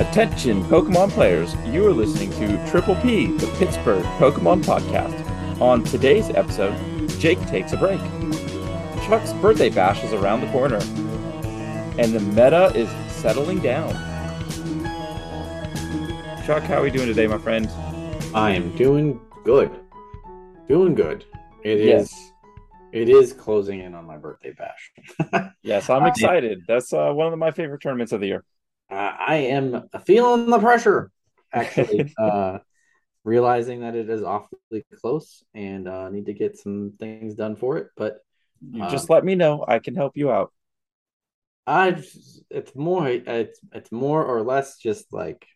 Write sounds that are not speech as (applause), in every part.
Attention, Pokemon players, you are listening to Triple P, the Pittsburgh Pokemon Podcast. On today's episode, Jake takes a break. Chuck's birthday bash is around the corner, and the meta is settling down. Chuck, how are we doing today, my friend? I am doing good. Doing good. It is. Yes. It is closing in on my birthday bash. uh, (laughs) Yes, I'm excited. That's uh, one of my favorite tournaments of the year. I am feeling the pressure. Actually, (laughs) uh, realizing that it is awfully close and uh, need to get some things done for it. But You Uh, just let me know. I can help you out. I, it's more, it's it's more or less just like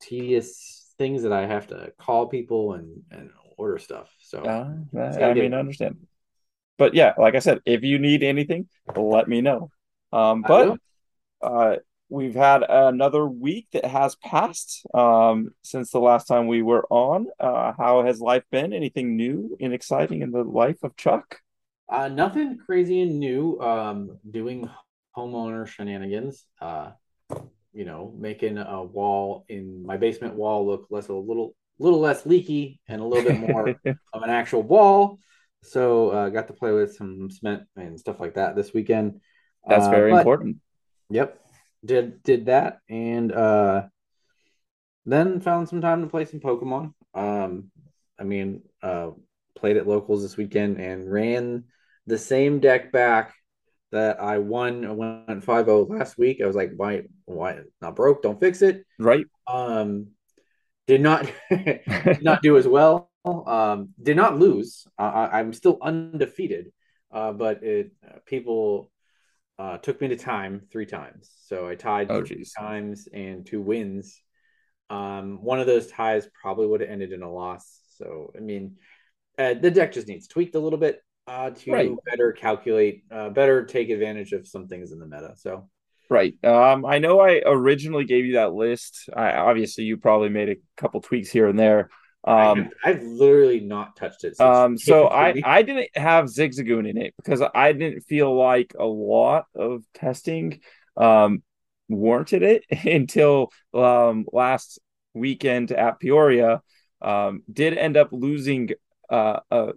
tedious things that I have to call people and and order stuff. So Uh, I mean, I understand. But yeah, like I said, if you need anything, let me know. Um, but. Uh, we've had another week that has passed um, since the last time we were on. Uh, how has life been? Anything new and exciting in the life of Chuck? Uh, nothing crazy and new. Um, doing homeowner shenanigans. Uh, you know, making a wall in my basement wall look less a little little less leaky and a little bit more (laughs) of an actual wall. So uh, got to play with some cement and stuff like that this weekend. That's Uh, very important. Yep, did did that and uh, then found some time to play some Pokemon. Um, I mean, uh, played at locals this weekend and ran the same deck back that I won. I went 5-0 last week. I was like, why why not broke? Don't fix it. Right? Um, did not (laughs) did not (laughs) do as well. Um, did not lose. I, I'm still undefeated. Uh, but it people uh, took me to time three times. So I tied Oh, three geez. times and two wins. Um, one of those ties probably would have ended in a loss. So I mean, uh, the deck just needs tweaked a little bit uh, to Right. better calculate, uh, better take advantage of some things in the meta. So Right. Um, I know I originally gave you that list. I obviously you probably made a couple tweaks here and there. Um, I, have literally not touched it. Since Um, so I, I didn't have Zigzagoon in it because I didn't feel like a lot of testing um, warranted it (laughs) until um, last weekend at Peoria. Um, did end up losing uh, a,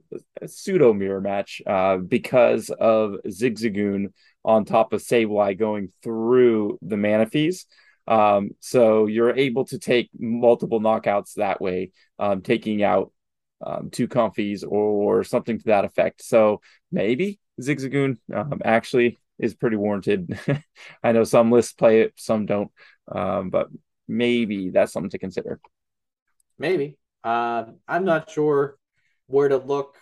a pseudo mirror match uh, because of Zigzagoon on top of Sableye going through the Manaphy's. Um, so you're able to take multiple knockouts that way, um, taking out um, two Comfeys or, something to that effect. So maybe Zigzagoon um, actually is pretty warranted. (laughs) I know some lists play it, some don't, um, but maybe that's something to consider. Maybe. Um, I'm not sure where to look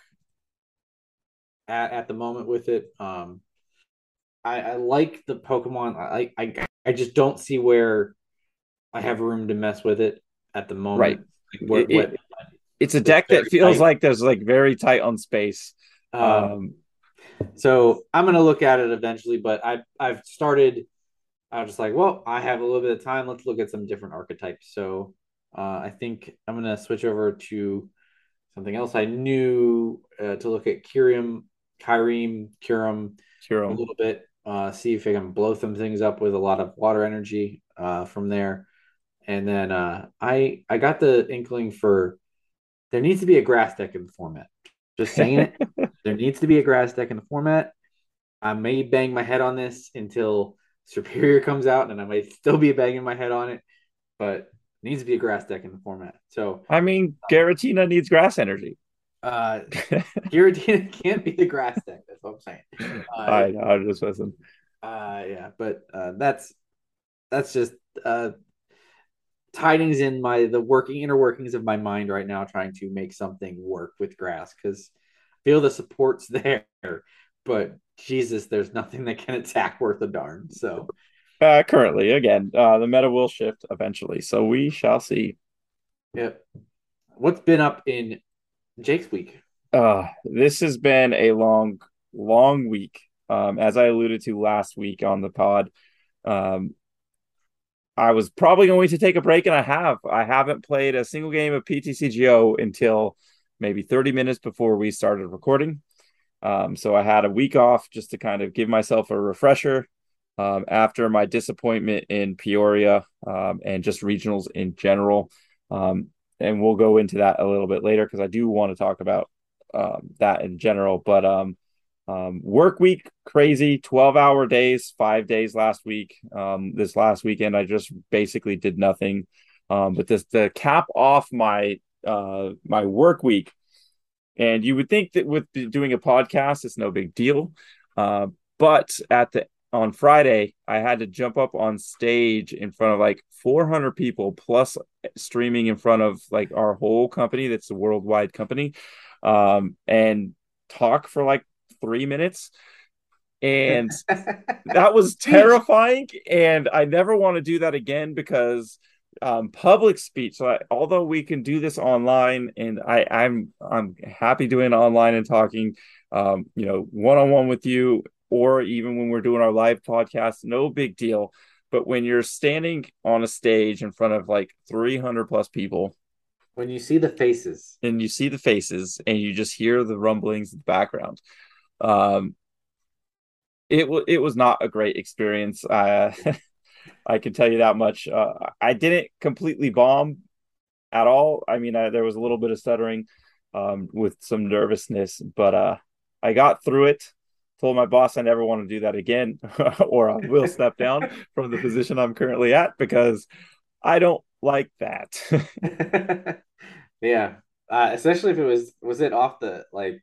at at the moment with it. Um, I, I like the Pokemon. I, I I just don't see where I have room to mess with it at the moment. Right. Like, what- It- what- It's a deck that feels tight. like there's like very tight on space. um, Um, so I'm gonna look at it eventually, but I I've started. I was just like, well, I have a little bit of time. Let's look at some different archetypes. So uh, I think I'm gonna switch over to something else. I knew uh, to look at Kyrium, Kyreem, Kyurem a little bit. Uh, see if I can blow some things up with a lot of water energy uh, from there. And then uh, I I got the inkling for there needs to be a grass deck in the format. Just saying it. (laughs) There needs to be a grass deck in the format. I may bang my head on this until Superior comes out, and I might still be banging my head on it, but needs to be a grass deck in the format. So, I mean, Giratina needs grass energy. Uh, (laughs) Giratina can't be the grass deck. That's what I'm saying. (laughs) Uh, I know, I'm just listen. uh, yeah, but uh, that's that's just uh, tidings in my the working inner workings of my mind right now, trying to make something work with grass because I feel the support's (laughs) there, but Jesus, there's nothing that can attack worth a darn. So Uh, currently, again, uh, the meta will shift eventually, so we shall see. Yep. What's been up in Jake's week? Uh, this has been a long, long week. Um, as I alluded to last week on the pod, um, I was probably going to take a break, and I have. I haven't played a single game of PTCGO until maybe 30 minutes before we started recording. Um, so I had a week off just to kind of give myself a refresher. um, after my disappointment in Peoria um, and just regionals in general. And we'll go into that a little bit later because I do want to talk about um, that in general. But um, um, work week crazy, twelve hour days, five days last week. Um, this last weekend, I just basically did nothing. Um, but this the cap off my uh, my work week, and you would think that with doing a podcast, it's no big deal. Uh, but at the on Friday, I had to jump up on stage in front of like 400 people plus streaming in front of like our whole company that's a worldwide company um, and talk for like three minutes. And (laughs) that was terrifying. And I never want to do that again because um, public speech. So I, although we can do this online, and I, I'm I'm happy doing online and talking, um, you know, one on one with you, or even when we're doing our live podcast, no big deal. But when you're standing on a stage in front of like 300 plus people, when you see the faces, and you see the faces, and you just hear the rumblings in the background, um, it was it was not a great experience. Uh, (laughs) I can tell you that much. Uh, I didn't completely bomb at all. I mean, I, there was a little bit of stuttering um, with some nervousness, but uh, I got through it. Told my boss I never want to do that again, (laughs) or I will step down from the position I'm currently at because I don't like that. (laughs) yeah, uh, especially if it was was it off the like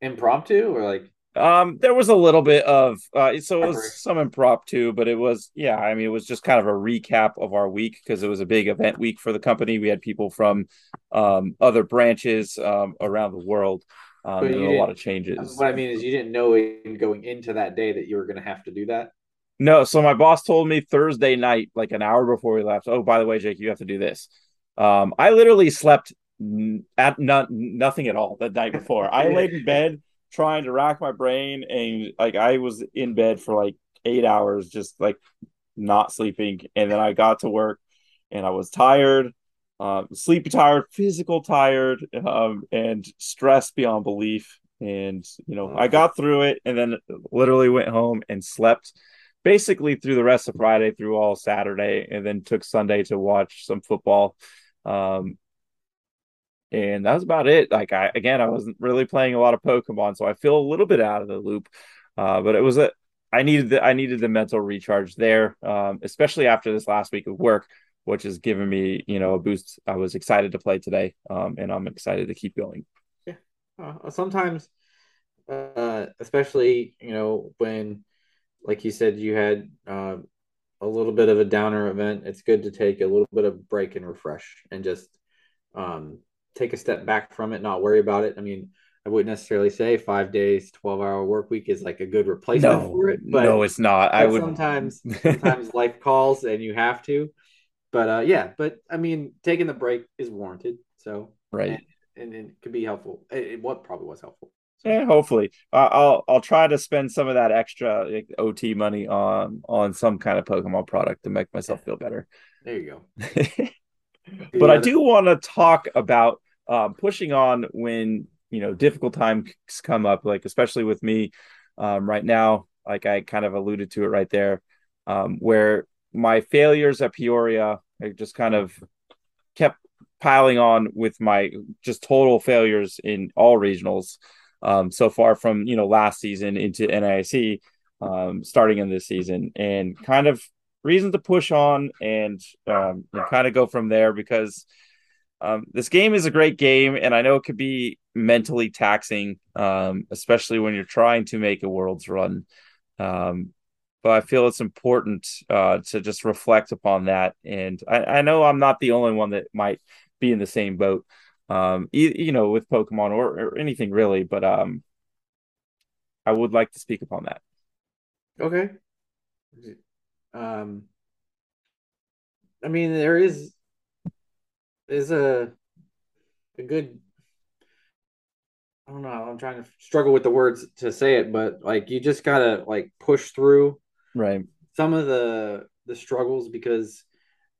impromptu or like um, there was a little bit of uh, so it was some impromptu, but it was yeah. I mean, it was just kind of a recap of our week because it was a big event week for the company. We had people from um, other branches um, around the world. Um, and a lot of changes. What I mean is, you didn't know in going into that day that you were going to have to do that. No, so my boss told me Thursday night, like an hour before we left. Oh, by the way, Jake, you have to do this. Um, I literally slept at not nothing at all the night before. I laid in bed (laughs) trying to rack my brain and like I was in bed for like eight hours, just like not sleeping. And then I got to work and I was tired, um, sleepy tired, physical tired, um, and stressed beyond belief. And you know, I got through it and then literally went home and slept basically through the rest of Friday, through all Saturday, and then took Sunday to watch some football. Um, and that was about it. Like I again, I wasn't really playing a lot of Pokemon, so I feel a little bit out of the loop. Uh, but it was a I needed the I needed the mental recharge there, um, especially after this last week of work, which has given me you know a boost. I was excited to play today, um, and I'm excited to keep going. Yeah, uh, sometimes, uh, especially you know when, like you said, you had uh, a little bit of a downer event. It's good to take a little bit of break and refresh, and just um, take a step back from it, not worry about it. I mean, I wouldn't necessarily say five days, twelve hour work week is like a good replacement no, for it. But no, it's not. I would sometimes sometimes life calls and you have to. But uh, yeah, but I mean, taking the break is warranted. So right, and, and it could be helpful. It, what probably was helpful. So. Yeah, hopefully, uh, I'll I'll try to spend some of that extra like, OT money on on some kind of Pokemon product to make myself feel better. There you go. (laughs) but I do want to talk about um, pushing on when you know difficult times come up, like especially with me um, right now. Like I kind of alluded to it right there, um, where my failures at Peoria I just kind of kept piling on with my just total failures in all regionals um, so far from you know last season into NIC um, starting in this season and kind of reason to push on and, um, and kind of go from there because um, this game is a great game, and I know it could be mentally taxing, um, especially when you're trying to make a world's run. Um, but I feel it's important uh, to just reflect upon that. And I, I, know I'm not the only one that might be in the same boat, um, you, you know, with Pokemon or, or anything really. But um, I would like to speak upon that. Okay. Um, I mean, there is is a a good I don't know, I'm trying to struggle with the words to say it, but like you just gotta like push through right some of the the struggles because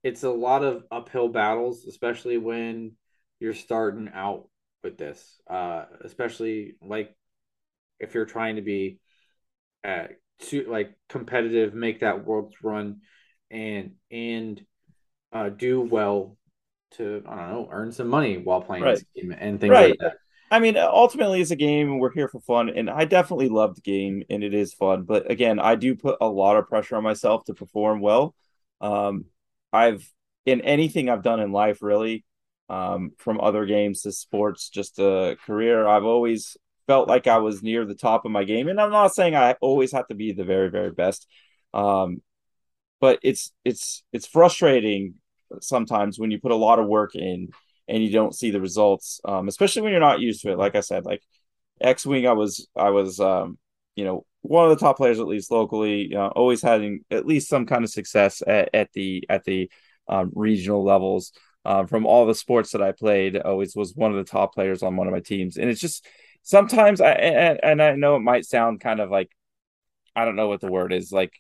it's a lot of uphill battles, especially when you're starting out with this. Uh especially like if you're trying to be uh, to like competitive, make that world run, and and uh, do well to I don't know earn some money while playing Right. this game and things Right. like that. I mean, ultimately, it's a game, we're here for fun. And I definitely love the game, and it is fun. But again, I do put a lot of pressure on myself to perform well. Um, I've in anything I've done in life, really, um, from other games to sports, just a career, I've always felt like I was near the top of my game. And I'm not saying I always have to be the very, very best. Um, but it's it's it's frustrating sometimes when you put a lot of work in and you don't see the results, um, especially when you're not used to it. Like I said, like X Wing, I was I was um, you know one of the top players at least locally, uh, always having at least some kind of success at, at the at the um, regional levels. Uh, from all the sports that I played, always was one of the top players on one of my teams, and it's just sometimes I and, and I know it might sound kind of like I don't know what the word is like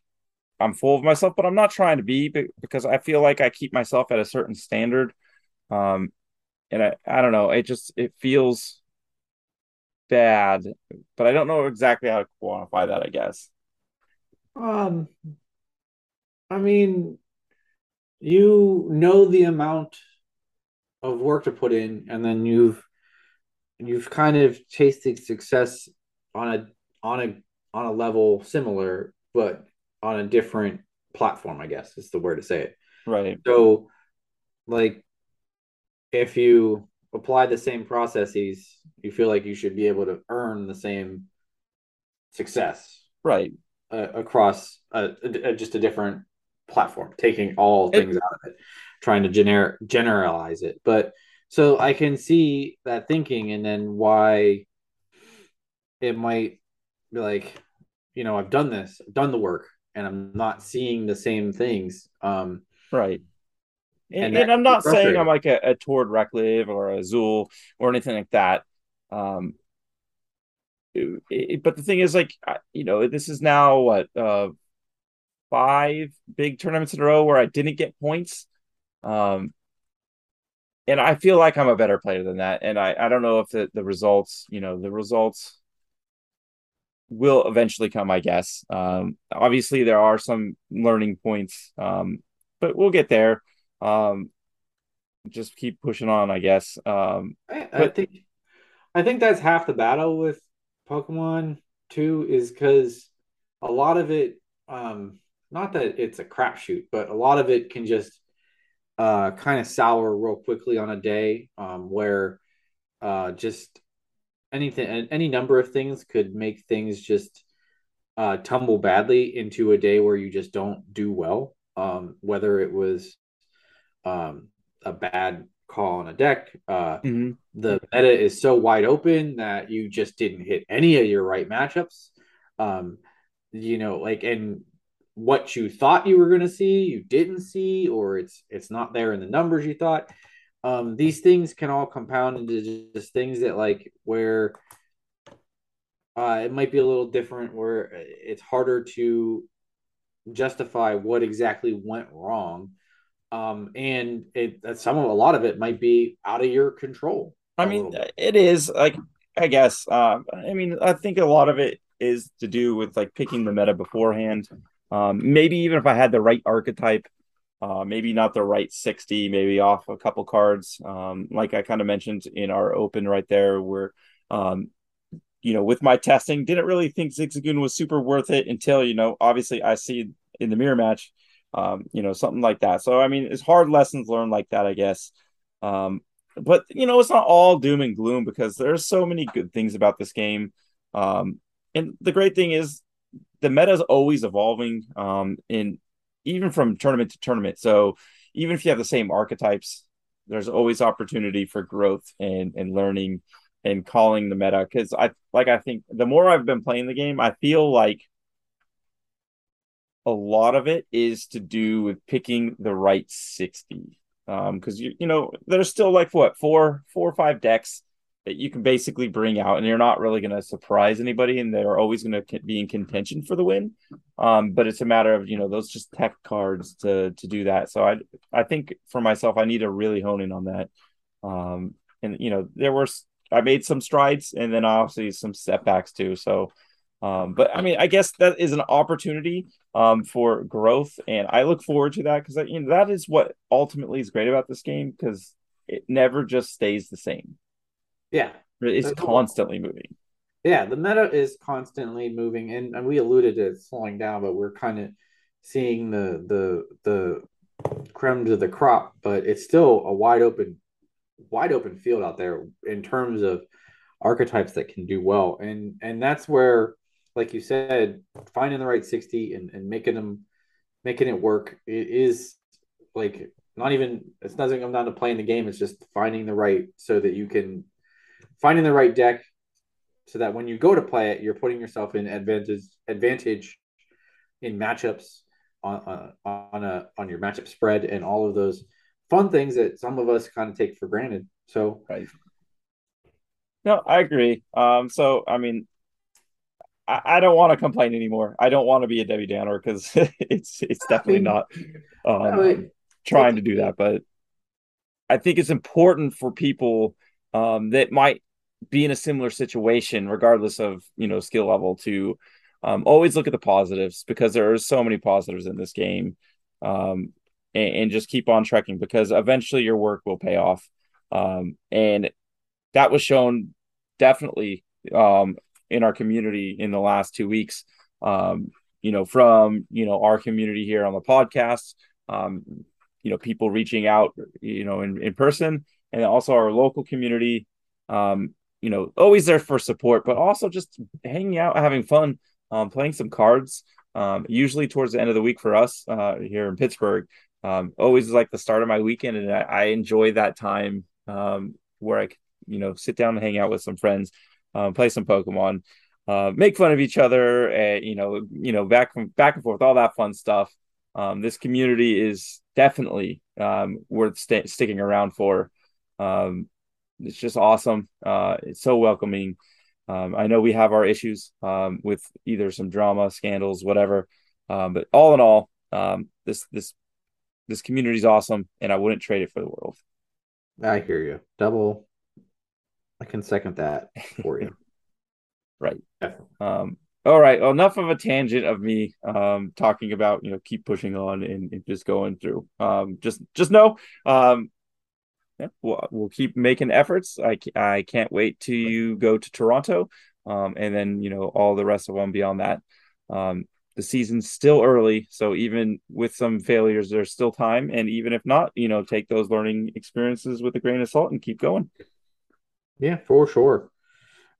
I'm full of myself, but I'm not trying to be because I feel like I keep myself at a certain standard. Um, and I, I don't know, it just it feels bad, but I don't know exactly how to quantify that, I guess. Um, I mean, you know the amount of work to put in, and then you've you've kind of tasted success on a on a on a level similar, but on a different platform, I guess is the word to say it. Right. So, like, if you apply the same processes, you feel like you should be able to earn the same success, right, uh, across a, a, just a different platform, taking all things it, out of it, trying to gener- generalize it. But so I can see that thinking, and then why it might be like, you know, I've done this, I've done the work, and I'm not seeing the same things. Um, right. And, and, and I'm not saying I'm like a, a Tord Reklev or a Zool or anything like that. Um, it, it, but the thing is, like, you know, this is now what uh, five big tournaments in a row where I didn't get points. Um, and I feel like I'm a better player than that. And I, I don't know if the, the results, you know, the results will eventually come, I guess. Um, obviously, there are some learning points, um, but we'll get there. Um, just keep pushing on, I guess. Um, I, I think I think that's half the battle with Pokemon too, is because a lot of it, um, not that it's a crapshoot, but a lot of it can just uh, kind of sour real quickly on a day, um, where uh, just anything, and any number of things could make things just uh, tumble badly into a day where you just don't do well. Um, whether it was um, a bad call on a deck, uh, mm-hmm. the meta is so wide open that you just didn't hit any of your right matchups. Um, you know, like and what you thought you were going to see, you didn't see, or it's it's not there in the numbers you thought. Um, these things can all compound into just things that like where uh, it might be a little different, where it's harder to justify what exactly went wrong um, and it some of a lot of it might be out of your control. I mean, it is like I guess. Uh, I mean, I think a lot of it is to do with like picking the meta beforehand. Um, maybe even if I had the right archetype, uh, maybe not the right 60, maybe off a couple cards. Um, like I kind of mentioned in our open right there, where, um, you know, with my testing, didn't really think Zigzagoon was super worth it until, you know, obviously I see in the mirror match um, you know, something like that. So I mean, it's hard lessons learned like that, I guess. Um, but you know, it's not all doom and gloom because there's so many good things about this game. Um, and the great thing is the meta is always evolving um, in even from tournament to tournament. So even if you have the same archetypes, there's always opportunity for growth and and learning and calling the meta. Because I like I think the more I've been playing the game, I feel like a lot of it is to do with picking the right 60 um because you you know there's still like what four four or five decks that you can basically bring out and you're not really going to surprise anybody and they're always going to be in contention for the win. Um but it's a matter of you know those just tech cards to to do that. So i i think for myself i need to really hone in on that. Um and you know there were i made some strides and then obviously some setbacks too. So Um, but I mean, I guess that is an opportunity um, for growth, and I look forward to that because you know that is what ultimately is great about this game because it never just stays the same. Yeah, it's constantly moving. Yeah, the meta is constantly moving, and, and we alluded to it slowing down, but we're kind of seeing the the the creme to the crop, but it's still a wide open, wide open field out there in terms of archetypes that can do well, and and that's where like you said, finding the right 60 and, and making them making it work it is like not even it's doesn't come down to playing the game, it's just finding the right so that you can finding the right deck so that when you go to play it, you're putting yourself in advantage advantage in matchups on on, on a on your matchup spread and all of those fun things that some of us kind of take for granted. So right. No, I agree. Um, so I mean, I, I don't want to complain anymore. I don't want to be a Debbie Downer because (laughs) it's it's definitely not um, trying to do that. But I think it's important for people um, that might be in a similar situation, regardless of you know skill level, to um, always look at the positives because there are so many positives in this game, um, and, and, just keep on trekking because eventually your work will pay off, um, and that was shown definitely um, in our community in the last two weeks. Um, you know, from you know our community here on the podcast, um, you know, people reaching out, you know, in, in person, and also our local community. Um, you know, always there for support, but also just hanging out, having fun, um, playing some cards. Um, usually towards the end of the week for us uh, here in Pittsburgh. Um, always like the start of my weekend, and I, I enjoy that time um, where I, you know, sit down and hang out with some friends um, play some Pokemon, uh, make fun of each other, and you know, you know, back from back and forth, all that fun stuff. Um, this community is definitely um, worth st- sticking around for. Um, it's just awesome. Uh, it's so welcoming. Um, I know we have our issues um, with either some drama, scandals, whatever, um, but all in all, this this this community is awesome, and I wouldn't trade it for the world. I hear you. Double I can second that for you. (laughs) right. Um, all right. Well, enough of a tangent of me um, talking about you know keep pushing on and, and just going through. Um, just just know um, yeah, we'll, we'll keep making efforts. I, I can't wait to you go to Toronto, um, and then you know all the rest of them beyond that. Um, the season's still early, so even with some failures, there's still time. And even if not, you know, take those learning experiences with a grain of salt and keep going. Yeah, for sure.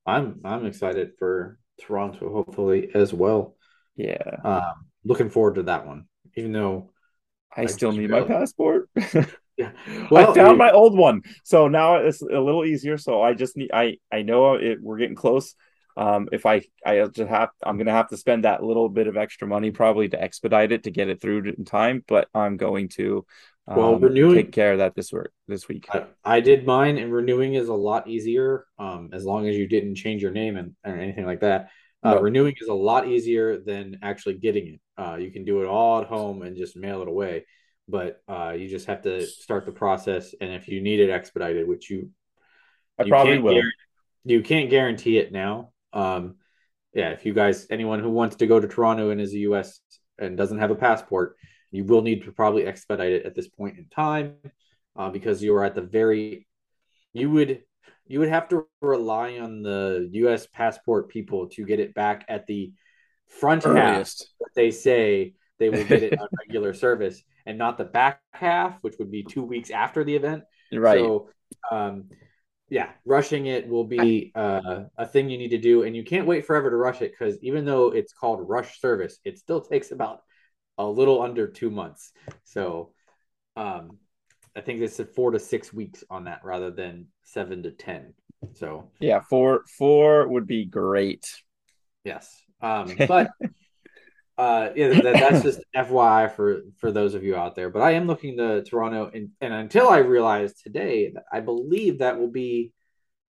I'm I'm excited for Toronto, hopefully as well. Yeah. Um, looking forward to that one, even though I, I still need my passport. (laughs) yeah. Well, I found my old one, so now it's a little easier. So I just need. I I know it, we're getting close. Um, if I I just have, I'm gonna have to spend that little bit of extra money probably to expedite it to get it through in time. But I'm going to well, um, renewing take care of that this work this week. I, I, did mine, and renewing is a lot easier. Um, as long as you didn't change your name and or anything like that. Uh, no. Renewing is a lot easier than actually getting it. Uh, you can do it all at home and just mail it away, but uh, you just have to start the process. And if you need it expedited, which you, I you probably will, you can't guarantee it now. Um, yeah, if you guys, anyone who wants to go to Toronto and is a U.S. and doesn't have a passport, you will need to probably expedite it at this point in time uh, because you are at the very you would you would have to rely on the U.S. passport people to get it back at the front Earliest. half. They say they will get it (laughs) on regular service, and not the back half, which would be two weeks after the event. Right. So, um, yeah, rushing it will be uh, a thing you need to do, and you can't wait forever to rush it because even though it's called rush service, it still takes about a little under two months. So um, I think they said four to six weeks on that rather than seven to ten. So yeah, four four would be great. Yes, um, (laughs) but uh, yeah, that, that's just (laughs) FYI for for those of you out there. But I am looking to Toronto, and, and until I realized today, I believe that will be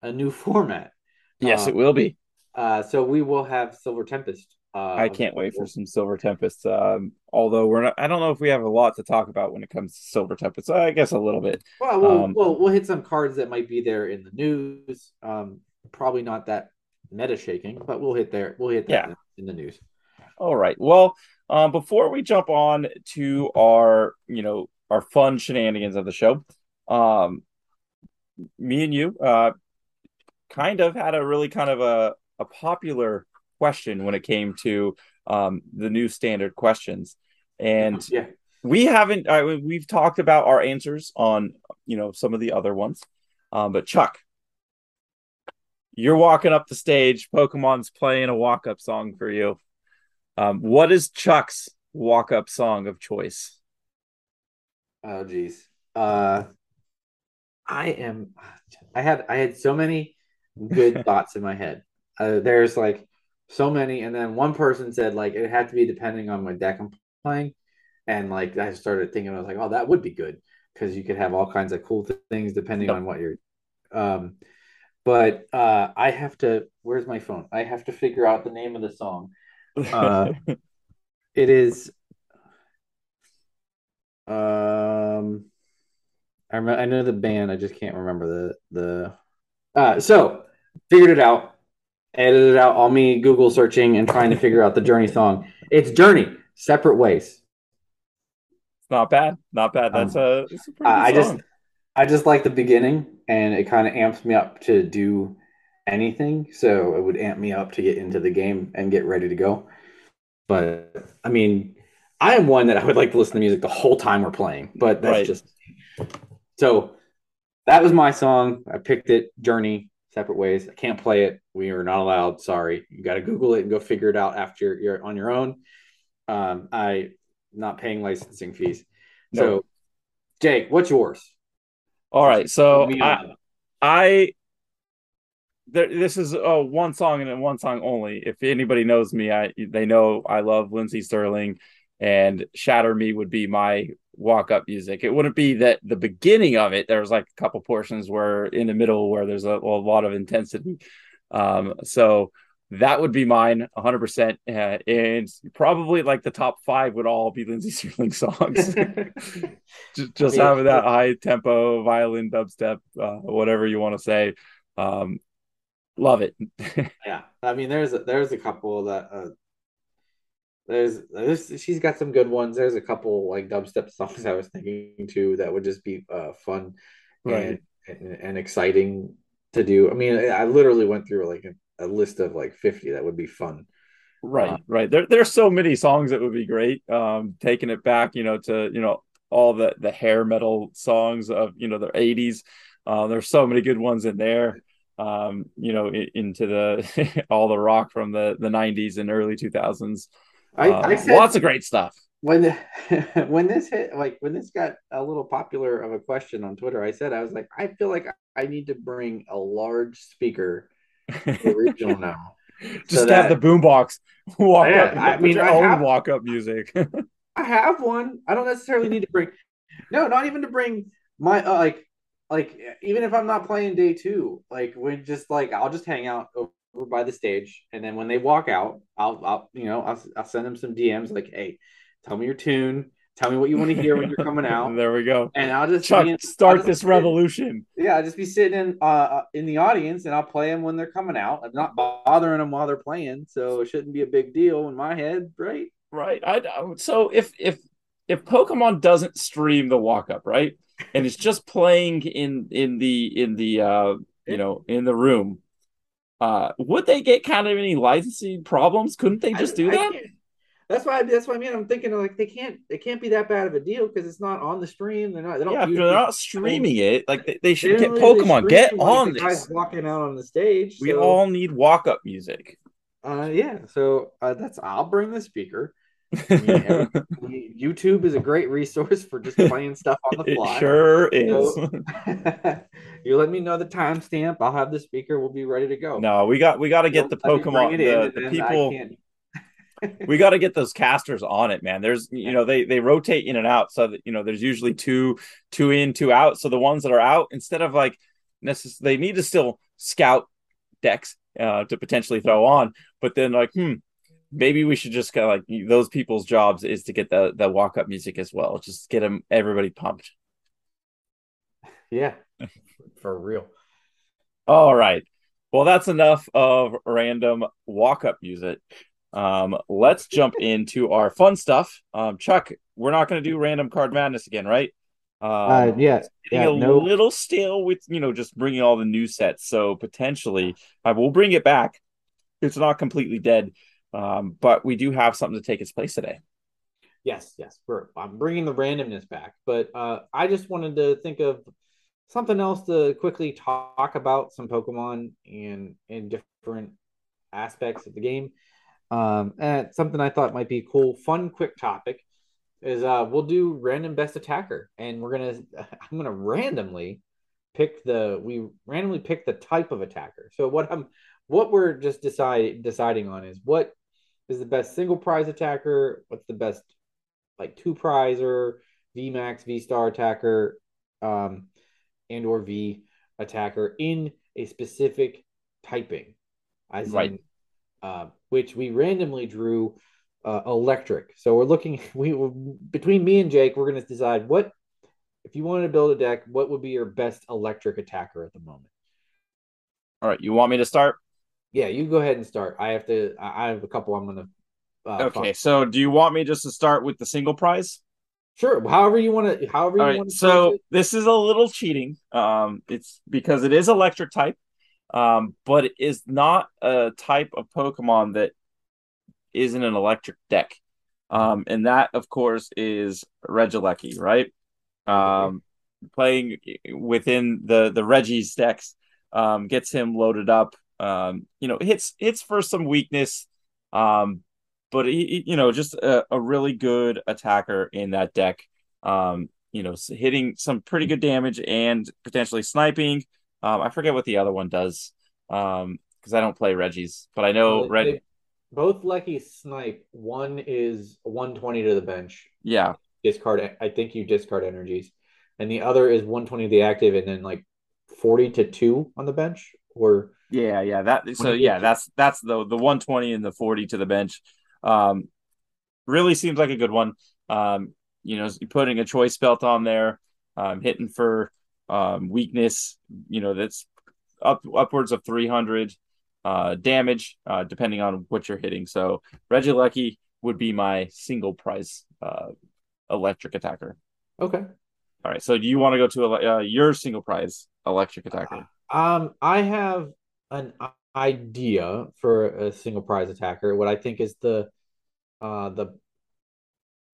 a new (laughs) format. Yes, um, it will be. Uh, so we will have Silver Tempest uh, I can't wait for some Silver Tempest. Um, although we're not, I don't know if we have a lot to talk about when it comes to Silver Tempest. I guess a little bit. Well, we'll, um, we'll, we'll hit some cards that might be there in the news. Um, probably not that meta shaking, but we'll hit there. We'll hit that. Yeah. in the news. All right. Well, um, before we jump on to our, you know, our fun shenanigans of the show, um, me and you, uh, kind of had a really kind of a, a popular question when it came to um, the new standard questions, and Yeah. we haven't. Uh, we've talked about our answers on, you know, some of the other ones, um, but Chuck, you're walking up the stage. Pokemon's playing a walk up song for you. Um, what is Chuck's walk up song of choice? Oh geez. Uh I am I had I had so many good (laughs) thoughts in my head. Uh, there's like so many, and then one person said like it had to be depending on my deck I'm playing. And like I started thinking, I was like, oh, that would be good because you could have all kinds of cool th- things depending Yep. on what you're um but uh I have to where's my phone? I have to figure out the name of the song. Uh, (laughs) It is um I remember, I know the band, I just can't remember the the uh so figured it out. Edited it out all me Google searching and trying to figure out the Journey song. It's Journey, Separate Ways. not bad, not bad. That's a, that's a pretty Um, I good just. I just like the beginning and it kind of amps me up to do anything. So it would amp me up to get into the game and get ready to go. But I mean, I am one that I would like to listen to music the whole time we're playing, but that's Right. just so that was my song. I picked it, Journey, Separate Ways. I can't play it. We are not allowed. Sorry. You got to Google it and go figure it out after you're, you're on your own. Um, I not paying licensing fees. No. So, Jake, what's yours? All right, so I. I there, this is uh, one song and one song only. If anybody knows me, I they know I love Lindsey Stirling, and Shatter Me would be my walk up music. It wouldn't be that the beginning of it. There was like a couple portions where in the middle where there's a, a lot of intensity. Um, so that would be mine 100%. Uh, and probably like the top five would all be Lindsey Stirling songs. (laughs) just, just mean, having that high tempo violin dubstep, uh, whatever you want to say. Um, love it. (laughs) Yeah, I mean, there's a, there's a couple that uh, there's there's she's got some good ones. There's a couple like dubstep songs I was thinking too that would just be uh, fun Right. and, and and exciting to do. I mean, I literally went through like a, a list of like 50 that would be fun. Right, Uh, right. There, there's so many songs that would be great. Um, taking it back, you know, to you know all the the hair metal songs of you know the '80s. Uh, there's so many good ones in there. Um, you know, into the (laughs) all the rock from the the '90s and early 2000s. I, Uh, I said lots of great stuff. when the, (laughs) when this hit like when this got a little popular of a question on Twitter, I said I was like I feel like I need to bring a large speaker to regional (laughs) now. Just So have the boombox walk Yeah, up. I mean, I own have- walk up music. I have one. I don't necessarily need to bring. No, not even to bring my uh, like like even if I'm not playing day two, like we just like I'll just hang out over by the stage, and then when they walk out, I'll I'll you know I'll I'll send them some DMs like, hey, tell me your tune, tell me what you want to hear when you're coming (laughs) out, there we go. and I'll just Chuck, in- start just this sit- revolution. Yeah, I'll just be sitting in uh uh, in the audience, and I'll play them when they're coming out. I'm not bothering them while they're playing, so it shouldn't be a big deal in my head, right? Right. I, I so if if if Pokemon doesn't stream the walk up, right, and it's just playing in in the in the uh you know in the room, uh, would they get kind of any licensing problems? Couldn't they just do that? That's why. That's what I mean. I'm thinking like they can't. It can't be that bad of a deal because it's not on the stream. They're not. they don't yeah, they're not streaming it, like they, they should get Pokemon. Get like, on guys this. walking out on the stage. We so, all need walk up music. Uh, yeah. So uh, that's. I'll bring the speaker. (laughs) YouTube is a great resource for just playing stuff on the it fly. sure is. (laughs) You let me know the timestamp. I'll have the speaker. We'll be ready to go. no, we got we got to get the Don't let me bring Pokemon. The, the people. (laughs) we got to get those casters on it man there's you know they they rotate in and out so that you know there's usually two two in two out so the ones that are out instead of like necess- they need to still scout decks uh to potentially throw on but then like hmm maybe we should just kind of like those people's jobs is to get the the walk up music as well just get them everybody pumped (laughs) Yeah, for real. all right well that's enough of random walk up music Um, let's jump (laughs) into our fun stuff. Um, Chuck, we're not going to do random card madness again, right? Um, uh, yeah, getting yeah, a no. little stale with you know just bringing all the new sets. So potentially, uh, we'll bring it back. It's not completely dead, um, but we do have something to take its place today. Yes, yes, we're I'm bringing the randomness back, but uh, I just wanted to think of something else to quickly talk about some Pokemon and in different aspects of the game. Um, and something I thought might be cool, fun, quick topic is uh we'll do random best attacker and we're gonna (laughs) i'm gonna randomly pick the we randomly pick the type of attacker so what i'm what we're just decide deciding on is what is the best single prize attacker what's the best like two prizer vmax v star attacker um and or v attacker in a specific typing as right. in uh, which we randomly drew uh, electric. So we're looking (laughs) we between me and Jake, we're going to decide what if you wanted to build a deck, what would be your best electric attacker at the moment. All right, you want me to start? Yeah, you go ahead and start. I have to. I have a couple. I'm gonna. Uh, okay, find. so do you want me just to start with the single prize? Sure. However you want to. However All you want to. So this is a little cheating. Um, it's because it is electric type, um, but it is not a type of Pokemon that isn't an electric deck. Um, and that, of course, is Regieleki, right? Um, playing within the the Regis decks um, gets him loaded up. Um, you know, hits hits for some weakness, um, but he, you know, just a, a really good attacker in that deck. Um, you know, hitting some pretty good damage and potentially sniping. Um, I forget what the other one does um, because I don't play Regis, but I know Red both Lecky snipe. One is 120 to the bench. Yeah. Discard. I think you discard energies, and the other is 120 to the active, and then like 40 to two on the bench. Or yeah, yeah. That so yeah, that's that's the the 120 and the 40 to the bench. Um, really seems like a good one. Um, you know, putting a choice belt on there, um, hitting for um weakness. You know, that's up upwards of 300 uh, damage, uh, depending on what you're hitting. So Regieleki would be my single price uh, electric attacker. Okay. All right. So do you want to go to uh, your single prize electric attacker? Um, I have an idea for a single prize attacker. What I think is the uh the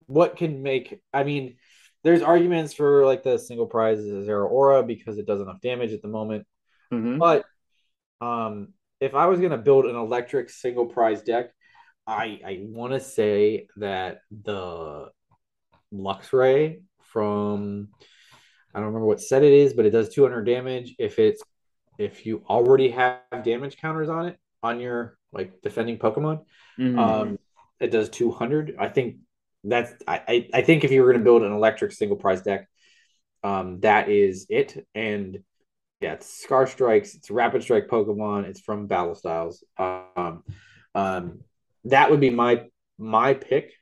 what can make. I mean, there's arguments for like the single prize is aura because it does enough damage at the moment, mm-hmm. but um if I was going to build an electric single prize deck, I I want to say that the Luxray from I don't remember what set it is, but it does 200 damage if it's if you already have damage counters on it on your like defending Pokemon. Mm-hmm. Um, it does 200. I think that's I I think if you were going to build an electric single prize deck, um, that is it. And yeah, it's Scar Strikes. It's Rapid Strike Pokemon. It's from Battle Styles. Um, um, that would be my my pick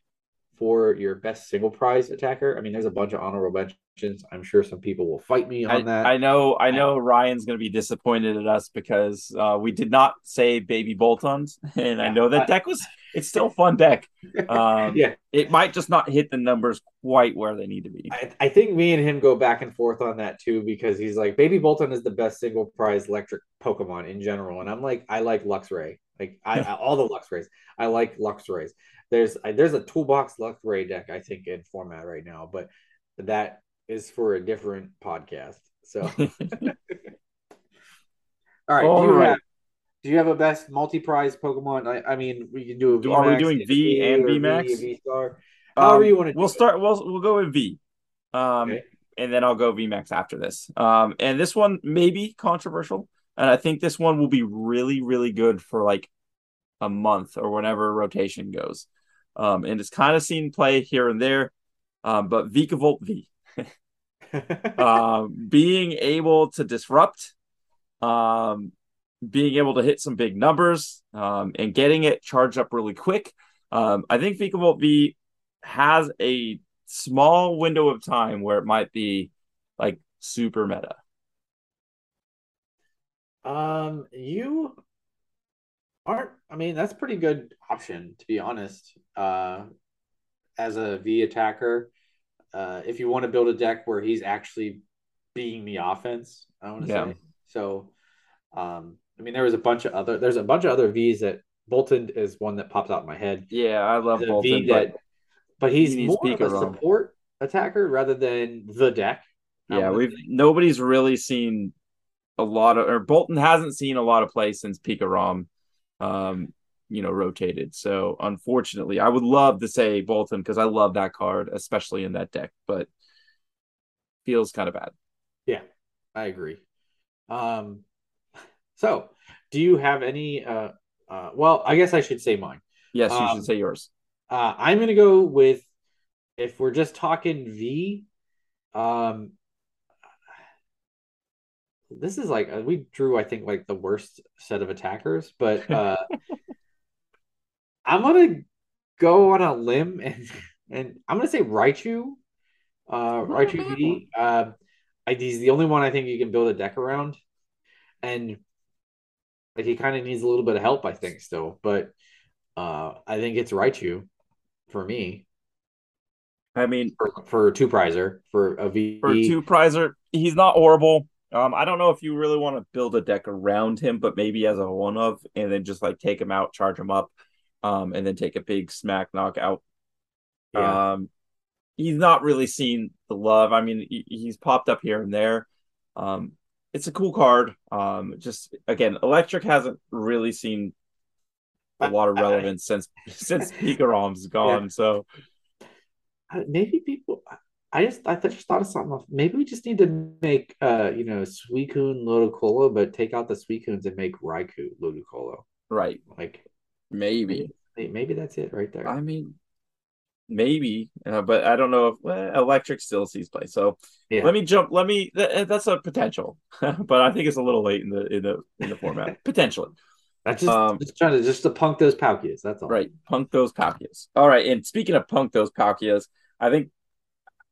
for your best single prize attacker. I mean, there's a bunch of honorable mentions. I'm sure some people will fight me on I, that. I know, I know Ryan's going to be disappointed at us because uh, we did not say baby Boltunds, (laughs) and yeah, I know that I, deck was it's still a fun deck. (laughs) Um, yeah, it might just not hit the numbers quite where they need to be. I, I, think me and him go back and forth on that too because he's like, Baby Boltund is the best single prize electric Pokemon in general, and I'm like, I like Luxray. Like I, (laughs) all the Luxrays, I like Luxrays. There's there's a toolbox Luxray deck I think in format right now, but that is for a different podcast. So, (laughs) all right, all do you right. have do you have a best multi-prize Pokemon? I, I mean, we can do. A Are we doing V and V Max? V Star. However um, you want to. We'll start. We'll we'll go with V, um, okay. and then I'll go V Max after this. Um, and this one may be controversial, and I think this one will be really really good for like a month or whenever rotation goes. Um, and it's kind of seen play here and there, um, but Vikavolt V. (laughs) um, being able to disrupt, um, being able to hit some big numbers um, and getting it charged up really quick. Um, I think Vikavolt V has a small window of time where it might be like super meta. Um, you Aren't I mean that's a pretty good option to be honest. Uh, as a V attacker, uh, if you want to build a deck where he's actually being the offense, I want to Yeah. say. So, um, I mean, there was a bunch of other. There's a bunch of other V's that Boltund is one that pops out in my head. Yeah, I love The Boltund, that, but but he's he more of a Rom. support attacker rather than the deck. Yeah, we've say. nobody's really seen a lot of or Boltund hasn't seen a lot of play since Pika Rom um, you know, rotated. So unfortunately, I would love to say Boltund because I love that card, especially in that deck, but feels kind of bad. Yeah, I agree. Um, so do you have any? Uh, uh, well, I guess I should say mine. Yes, you Um, should say yours. Uh, I'm gonna go with if we're just talking V. Um, this is like uh, we drew, I think, like the worst set of attackers, but (laughs) uh, I'm gonna go on a limb and and I'm gonna say Raichu. Uh, Raichu V. Um, I, he's the only one I think you can build a deck around, and like he kind of needs a little bit of help, I think, still. But uh, I think it's Raichu for me I mean, for, for two prizer for a V. for two prizer, he's not horrible. Um, I don't know if you really want to build a deck around him, but maybe as a one of, and then just like take him out, charge him up, um, and then take a big smack knockout. Yeah. Um, he's not really seen the love. I mean, he, he's popped up here and there. Um, it's a cool card. Um, just again, Electric hasn't really seen a lot of relevance since (laughs) since (laughs) Pika Rom's gone. So Uh, maybe people. I just I just thought of something. Maybe we just need to make uh you know Suicune Ludicolo, but take out the Suicunes and make Raikou Ludicolo. right, Like maybe. maybe, that's it right there. I mean, maybe, uh, but I don't know if well, Electric still sees play. So yeah. let me jump. Let me. Th- that's a potential, (laughs) but I think it's a little late in the in the in the format. (laughs) Potentially, That's just, um, just trying to just to punk those Palkias. That's all. right? Punk those Palkias. All right. And speaking of punk those Palkias, I think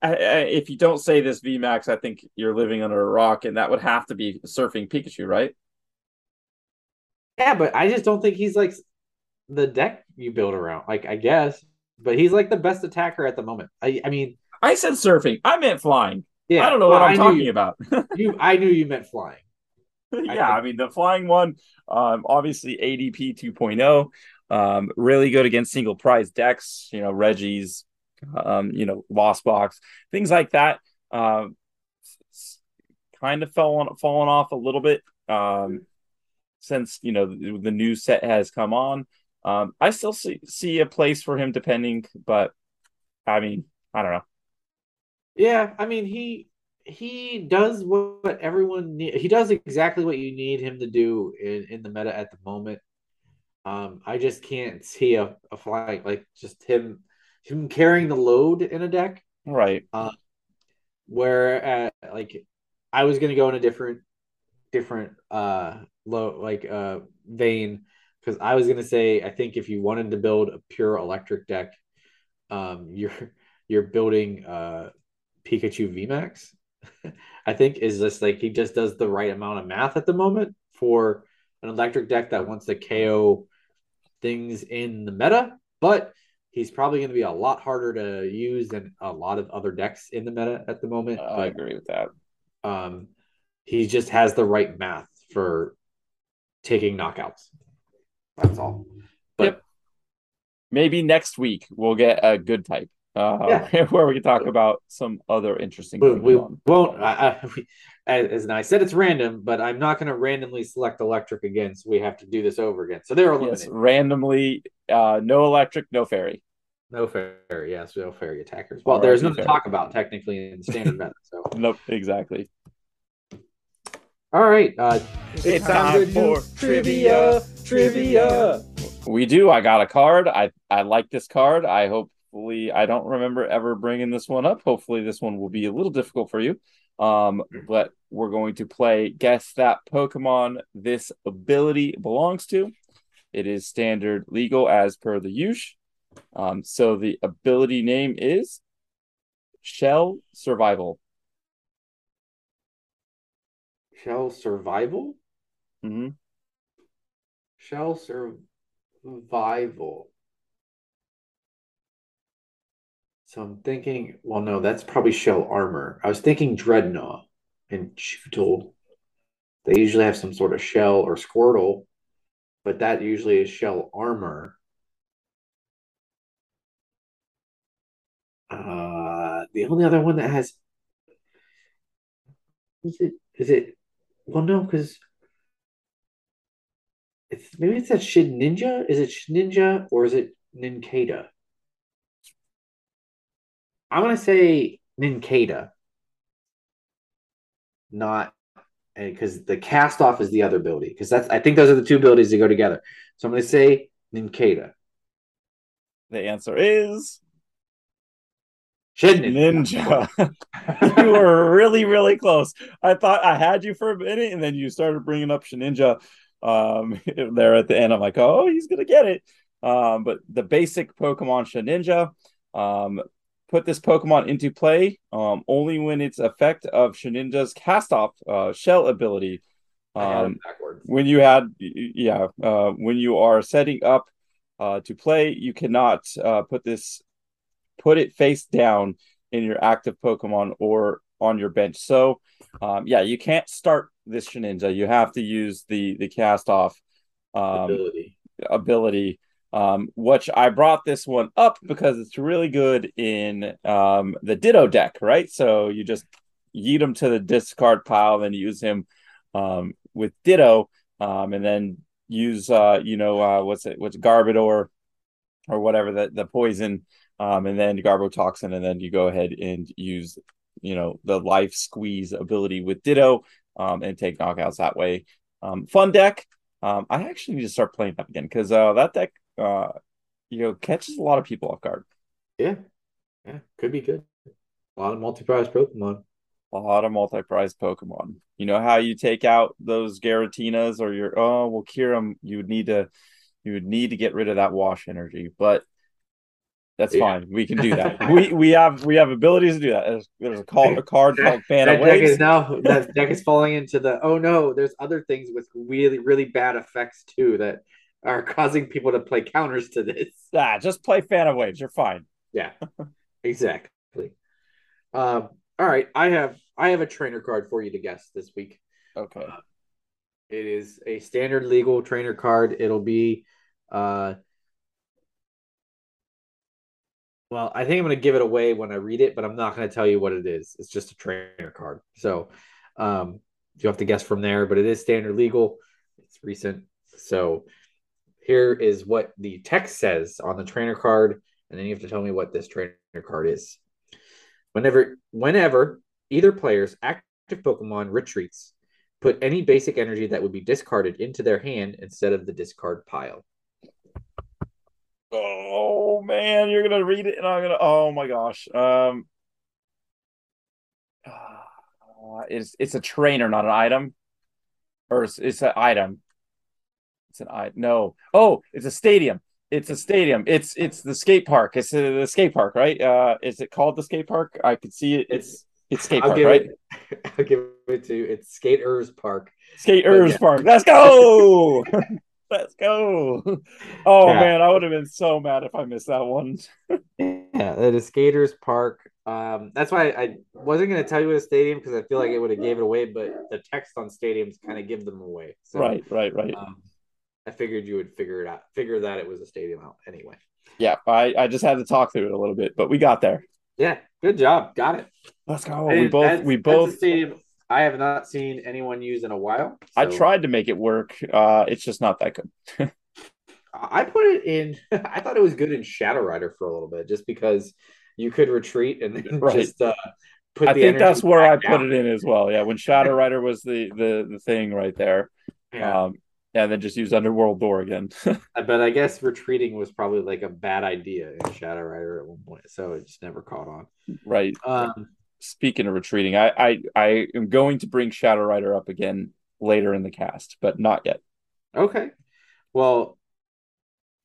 I, I, if you don't say this VMAX, I think you're living under a rock, and that would have to be surfing Pikachu, right? Yeah, but I just don't think he's like the deck you build around. Like I guess, but he's like the best attacker at the moment. I I mean, I said surfing. I meant flying. yeah. I don't know well, what I'm I talking you, about. (laughs) you. I knew you meant flying. (laughs) yeah, I mean the flying one, um, obviously ADP 2.0, um, really good against single prize decks. You know Regis, um, you know Lost Box, things like that. Um, kind of fell on fallen off a little bit um, since you know the, the new set has come on. Um, I still see see a place for him depending, but I mean I don't know. Yeah, I mean he he does what everyone need. He does exactly what you need him to do in in the meta at the moment. Um, I just can't see a, a like just him him carrying the load in a deck. Right. Uh, Where uh, like I was gonna go in a different different uh low like uh vein because I was gonna say I think if you wanted to build a pure electric deck, um (laughs) you're you're building uh Pikachu VMAX. (laughs) I think is just like he just does the right amount of math at the moment for an electric deck that wants to KO things in the meta, but he's probably going to be a lot harder to use than a lot of other decks in the meta at the moment. I but agree with that. um, he just has the right math for taking knockouts. That's all. But Yep. Maybe next week we'll get a good type. Uh, Yeah. (laughs) where we can talk about some other interesting we, we won't. I, I, (laughs) we, as, as I said, it's random, but I'm not going to randomly select electric again, so we have to do this over again. So they're eliminated. Yes, randomly, uh, no electric, no fairy. No fair, yes, no fairy attackers. Well, All there's right, nothing to talk about technically in standard meta. So, (laughs) Nope, exactly. all right, uh, It's time for trivia, trivia. We do. I got a card. I I like this card. I hopefully I don't remember ever bringing this one up. Hopefully this one will be a little difficult for you. Um, but we're going to play guess that Pokemon this ability belongs to. It is standard legal as per the use. Um, so the ability name is Shell Survival. Shell survival. hmm Shell survival. So I'm thinking, well, no, that's probably shell armor. I was thinking Drednaw and Chewtle. They usually have some sort of shell or Squirtle, but that usually is shell armor. Uh, the only other one that has is it is it well no because it's maybe it's that Shedinja. Is it Shedinja or is it Nincada? I'm gonna say Nincada, not because the cast off is the other ability. Because that's I think those are the two abilities that go together. So I'm gonna say Nincada. The answer is Shedinja. Ninja. (laughs) you were really, really close. I thought I had you for a minute, and then you started bringing up Shedinja um, (laughs) there at the end. I'm like, oh, he's gonna get it. Um, but the basic Pokemon Shedinja, um, put this Pokemon into play um, only when its effect of Shedinja's cast off uh, shell ability. Um, when you had, yeah, uh, when you are setting up uh, to play, you cannot uh, put this, put it face down in your active Pokemon or on your bench. So, um, yeah, you can't start this Shedinja. You have to use the the cast off um, ability. ability um, which I brought this one up because it's really good in um, the Ditto deck, right? So you just yeet him to the discard pile, then use him um, with Ditto, um, and then use uh, you know uh, what's it? What's Garbodor or whatever the the poison, um, and then Garbotoxin, and then you go ahead and use you know the life squeeze ability with Ditto um, and take knockouts that way. Um, fun deck. Um, I actually need to start playing that again because uh, that deck uh, you know, catches a lot of people off guard. Yeah, yeah, could be good. A lot of multi-prize Pokemon. A lot of multi-prize Pokemon. You know how you take out those Giratinas or your oh well, Kyurem, you would need to you would need to get rid of that wash energy, but that's yeah. fine. We can do that. (laughs) we we have we have abilities to do that. There's, there's a call a card called Fan that deck is now that deck is falling into the oh no. There's other things with really really bad effects too that are causing people to play counters to this. (laughs) Ah, just play Fan of Waves. You're fine. Yeah, exactly. Um, all right, I have I have a trainer card for you to guess this week. Okay. Uh, it is a standard legal trainer card. It'll be uh well, I think I'm going to give it away when I read it, but I'm not going to tell you what it is. It's just a trainer card. So, um you have to guess from there, but it is standard legal. It's recent. So, here is what the text says on the trainer card, and then you have to tell me what this trainer card is. Whenever, whenever either player's active Pokemon retreats, put any basic energy that would be discarded into their hand instead of the discard pile. Oh man, you're gonna read it, and I'm gonna. Oh my gosh. Um, uh, (sighs) it's it's a trainer, not an item, or it's, it's an item. It's an I no. Oh, it's a stadium. It's a stadium. It's it's the skate park. It's a, the skate park, right? Uh, is it called the skate park? I could see it. It's it's skate I'll park, right? It, (laughs) I'll give it to you. It's Skaters Park. Skaters yeah. Park. Let's go. (laughs) Let's go. Oh yeah. man, I would have been so mad if I missed that one. yeah, it is Skaters Park. Um, that's why I wasn't going to tell you what a stadium because I feel like it would have gave it away, but the text on stadiums kind of give them away. So, right, right, right. Um, I figured you would figure it out, figure that it was a stadium out anyway. Yeah, I, I just had to talk through it a little bit, but we got there. Yeah, good job. Got it. Let's go. we both we both stadium I have not seen anyone use in a while. So. I tried to make it work. Uh it's just not that good. (laughs) I put it in (laughs) I thought it was good in Shadow Rider for a little bit just because you could retreat and then right. just uh put I think that's where I down. put it in as well. Yeah, when (laughs) Shadow Rider was the the the thing right there. Yeah. Um yeah, and then just use Underworld Door again. (laughs) but I guess retreating was probably like a bad idea in Shadow Rider at one point, so it just never caught on. Right. Um, Speaking of retreating, I, I I am going to bring Shadow Rider up again later in the cast, but not yet. Okay. Well,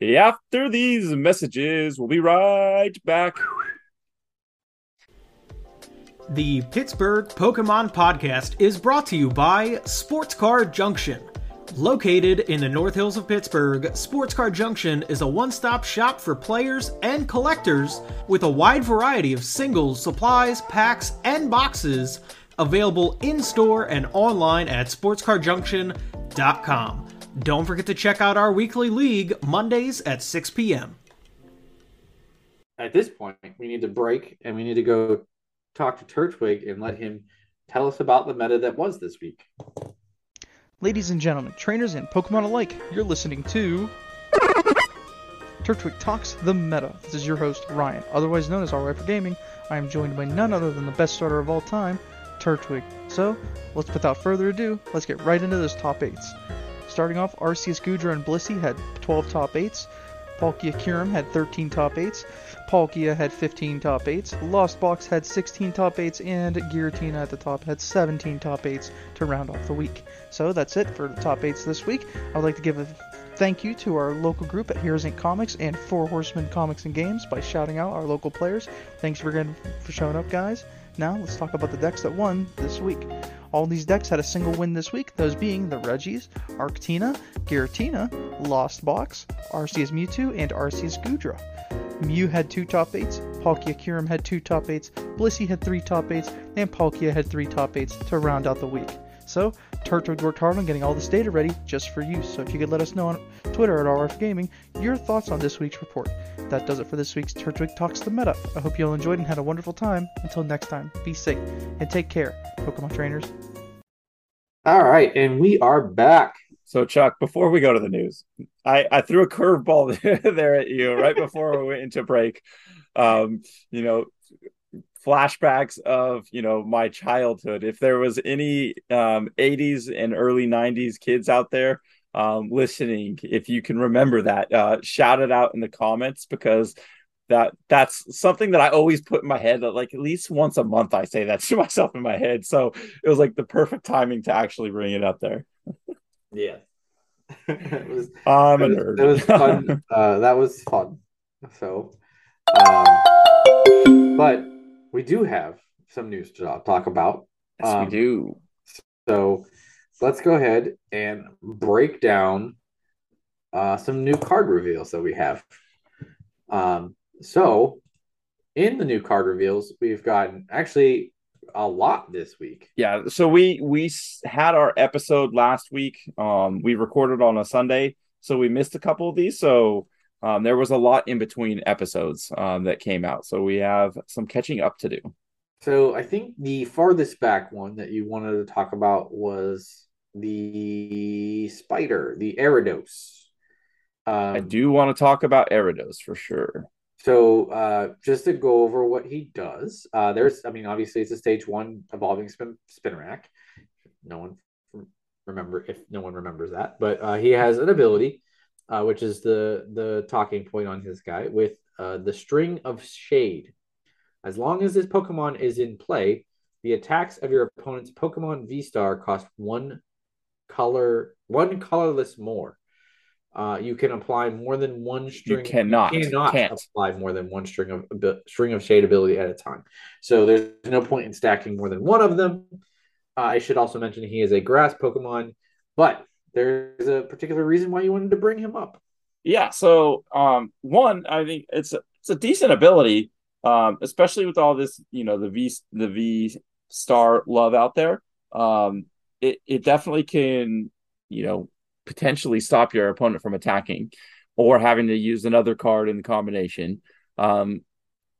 after these messages, we'll be right back. The Pittsburgh Pokemon Podcast is brought to you by Sports Card Junction Located in the North Hills of Pittsburgh, Sports Card Junction is a one stop shop for players and collectors with a wide variety of singles, supplies, packs, and boxes available in store and online at sportscardjunction.com. Don't forget to check out our weekly league Mondays at 6 p.m. At this point, we need to break and we need to go talk to Turtwig and let him tell us about the meta that was this week. Ladies and gentlemen, trainers and Pokemon alike, you're listening to Turtwig Talks the Meta. This is your host, Ryan, otherwise known as Alright for Gaming. I am joined by none other than the best starter of all time, Turtwig. So, let's without further ado, let's get right into those top 8s. Starting off, Arceus Goodra and Blissey had 12 top 8s. Palkia Kyurem had 13 top 8s. Palkia had 15 top 8s, Lost Box had 16 top 8s, and Giratina at the top had 17 top 8s to round off the week. So that's it for the top 8s this week. I would like to give a thank you to our local group at Heroes Inc. Comics and Four Horsemen Comics and Games by shouting out our local players. Thanks for, again for showing up, guys. Now let's talk about the decks that won this week. All these decks had a single win this week, those being the Regis, Arctina, Giratina, Lost Box, Arceus Mewtwo, and Arceus Goodra. Mew had two top 8s, Palkia Kyurem had two top 8s, Blissey had three top 8s, and Palkia had three top 8s to round out the week. So, Turtwig worked hard on getting all this data ready just for you, so if you could let us know on Twitter at RF Gaming your thoughts on this week's report. That does it for this week's Turtwig Talks the Meta. I hope you all enjoyed and had a wonderful time. Until next time, be safe and take care, Pokemon trainers. All right, and we are back. So, Chuck, before we go to the news, I, I threw a curveball (laughs) there at you right before we went into break. Um, you know, flashbacks of you know my childhood. If there was any um, 80s and early 90s kids out there um, listening, if you can remember that, uh, shout it out in the comments because that that's something that I always put in my head that like at least once a month I say that (laughs) to myself in my head. So it was like the perfect timing to actually bring it up there. Yeah. (laughs) it was, I'm it a was, it was fun. (laughs) uh, that was fun. So, um, but we do have some news to talk about. yes, Um, we do. So let's go ahead and break down uh, some new card reveals that we have. Um, so in the new card reveals, we've gotten actually a lot this week. Yeah, so we we had our episode last week. Um, we recorded on a Sunday, so we missed a couple of these. So um, there was a lot in between episodes um, that came out. So we have some catching up to do. So I think the farthest back one that you wanted to talk about was the spider, the Ariados. Um, I do want to talk about Ariados for sure. So uh, just to go over what he does, uh, there's, I mean, obviously it's a stage one evolving spin, Spinarak. No one remember if no one remembers that, but uh, he has an ability, uh, which is the the talking point on his guy with uh, the string of shade. As long as this Pokemon is in play, the attacks of your opponent's Pokemon V Star cost one color, one colorless more. Uh, you can apply more than one string. You cannot. cannot Can't. apply more than one string of abi- string of shade ability at a time. So there's no point in stacking more than one of them. Uh, I should also mention he is a grass Pokemon, but there's a particular reason why you wanted to bring him up. Yeah. So um, one, I think it's a, it's a decent ability, um, especially with all this, you know, the V the V star love out there. Um, it it definitely can, you know, potentially stop your opponent from attacking or having to use another card in the combination. Um,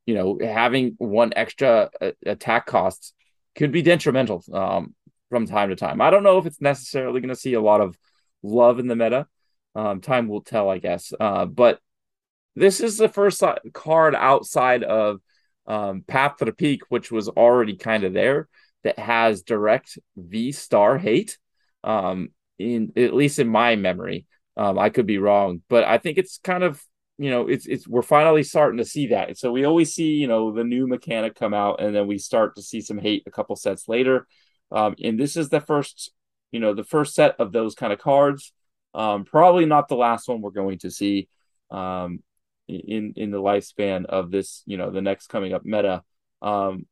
you know, having one extra uh, attack cost could be detrimental um, from time to time. I don't know if it's necessarily going to see a lot of love in the meta. Um, time will tell, I guess. Uh, but this is the first card outside of um, Path to the Peak, which was already kind of there, that has direct V star hate. Um, in at least in my memory, um, I could be wrong, but I think it's kind of you know it's it's we're finally starting to see that. So we always see you know the new mechanic come out, and then we start to see some hate a couple sets later. Um, and this is the first you know the first set of those kind of cards. Um, probably not the last one we're going to see um, in in the lifespan of this, you know, the next coming up meta. Um,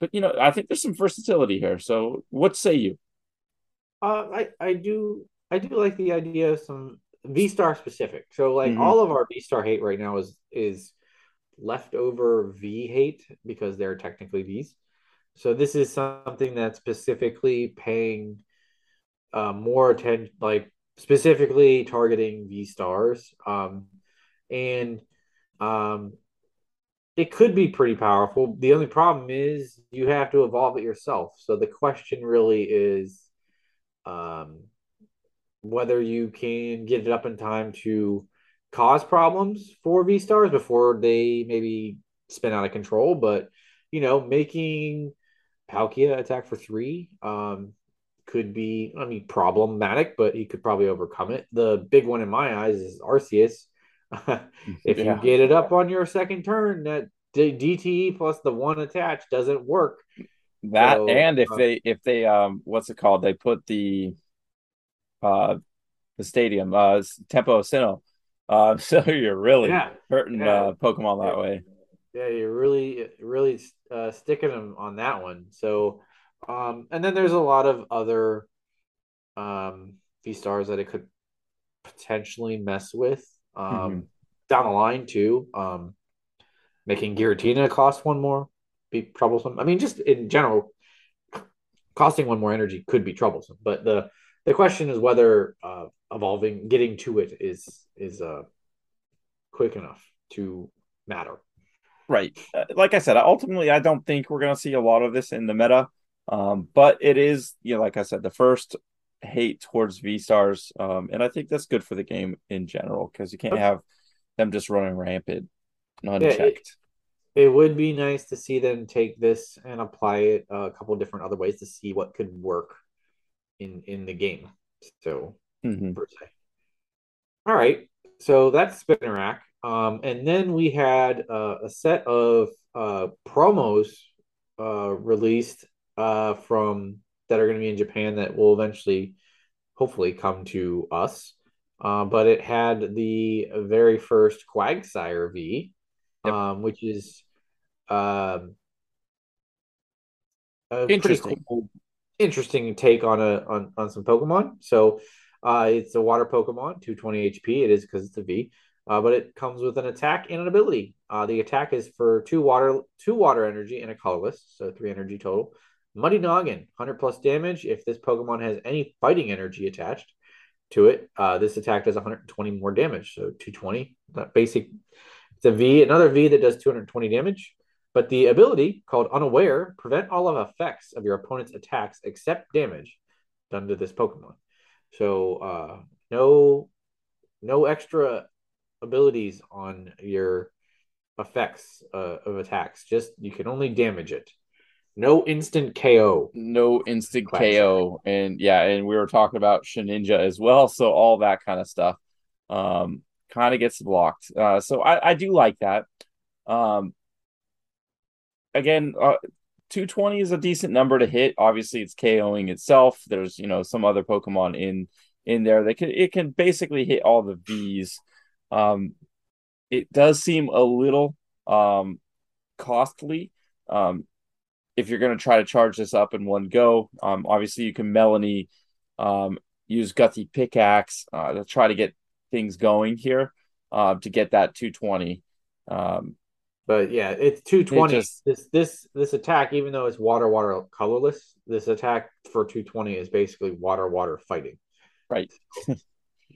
but you know, I think there's some versatility here. So, what say you? Uh, I I do I do like the idea of some V Star specific. So like Mhm. all of our V Star hate right now is is leftover V hate because they're technically Vs. So this is something that's specifically paying uh, more attention, like specifically targeting V stars, um, and um, it could be pretty powerful. The only problem is you have to evolve it yourself. So the question really is um, whether you can get it up in time to cause problems for V stars before they maybe spin out of control. But you know, making Palkia attack for three um, could be, I mean, problematic, but he could probably overcome it. The big one in my eyes is Arceus. (laughs) if Yeah. you get it up on your second turn, that D- DTE plus the one attach doesn't work. That So, and if uh, they if they um what's it called? They put the uh the stadium uh Tempo Sinnoh. Uh, (laughs) so you're really Yeah, hurting yeah. uh Pokemon that way. Yeah, you're really, really uh, sticking them on that one. So, um, and then there's a lot of other um, V stars that it could potentially mess with um, Mhm. down the line too. Um, making Giratina cost one more be troublesome. I mean, just in general, costing one more energy could be troublesome. But the the question is whether uh, evolving, getting to it is is uh, quick enough to matter. Right. Uh, Like I said, ultimately, I don't think we're going to see a lot of this in the meta. Um, but it is, you know, like I said, the first hate towards V stars. Um, and I think that's good for the game in general because you can't have them just running rampant, unchecked. it would be nice to see them take this and apply it a couple different other ways to see what could work in in the game. So Mhm. per se. All right, so that's Spinarak. Um, and then we had uh, a set of uh, promos uh, released uh, from that are going to be in Japan that will eventually, hopefully, come to us. Uh, but it had the very first Quagsire V, Yep. um, which is um, a pretty Interesting. cool, interesting take on a on, on some Pokemon. So uh, it's a water Pokemon, 220 HP. It is because it's a V, uh, but it comes with an attack and an ability. Uh, the attack is for two water, two water energy and a colorless, so three energy total. Muddy Noggin, 100 plus damage. If this Pokemon has any fighting energy attached to it, uh, this attack does 120 more damage, so 220. That basic. It's a V, another V that does 220 damage. But the ability called Unaware prevent all of effects of your opponent's attacks except damage done to this Pokemon. So uh, no no extra abilities on your effects uh, of attacks. Just you can only damage it. No instant KO. No instant Quagsire. KO. And yeah, and we were talking about Shedinja as well. So all that kind of stuff um, kind of gets blocked. Uh, so I, I do like that. Um, again, uh, 220 is a decent number to hit. Obviously, it's KOing itself. There's, you know, some other Pokemon in in there that can it can basically hit all the V's. Um, it does seem a little um costly. Um, if you're going to try to charge this up in one go, um, obviously you can Melony um, use Gutsy Pickaxe uh, to try to get things going here uh, to get that 220. Um, But yeah, it's 220. It just- This this this attack, even though it's water water colorless, this attack for 220 is basically water water fighting. right. (laughs) it,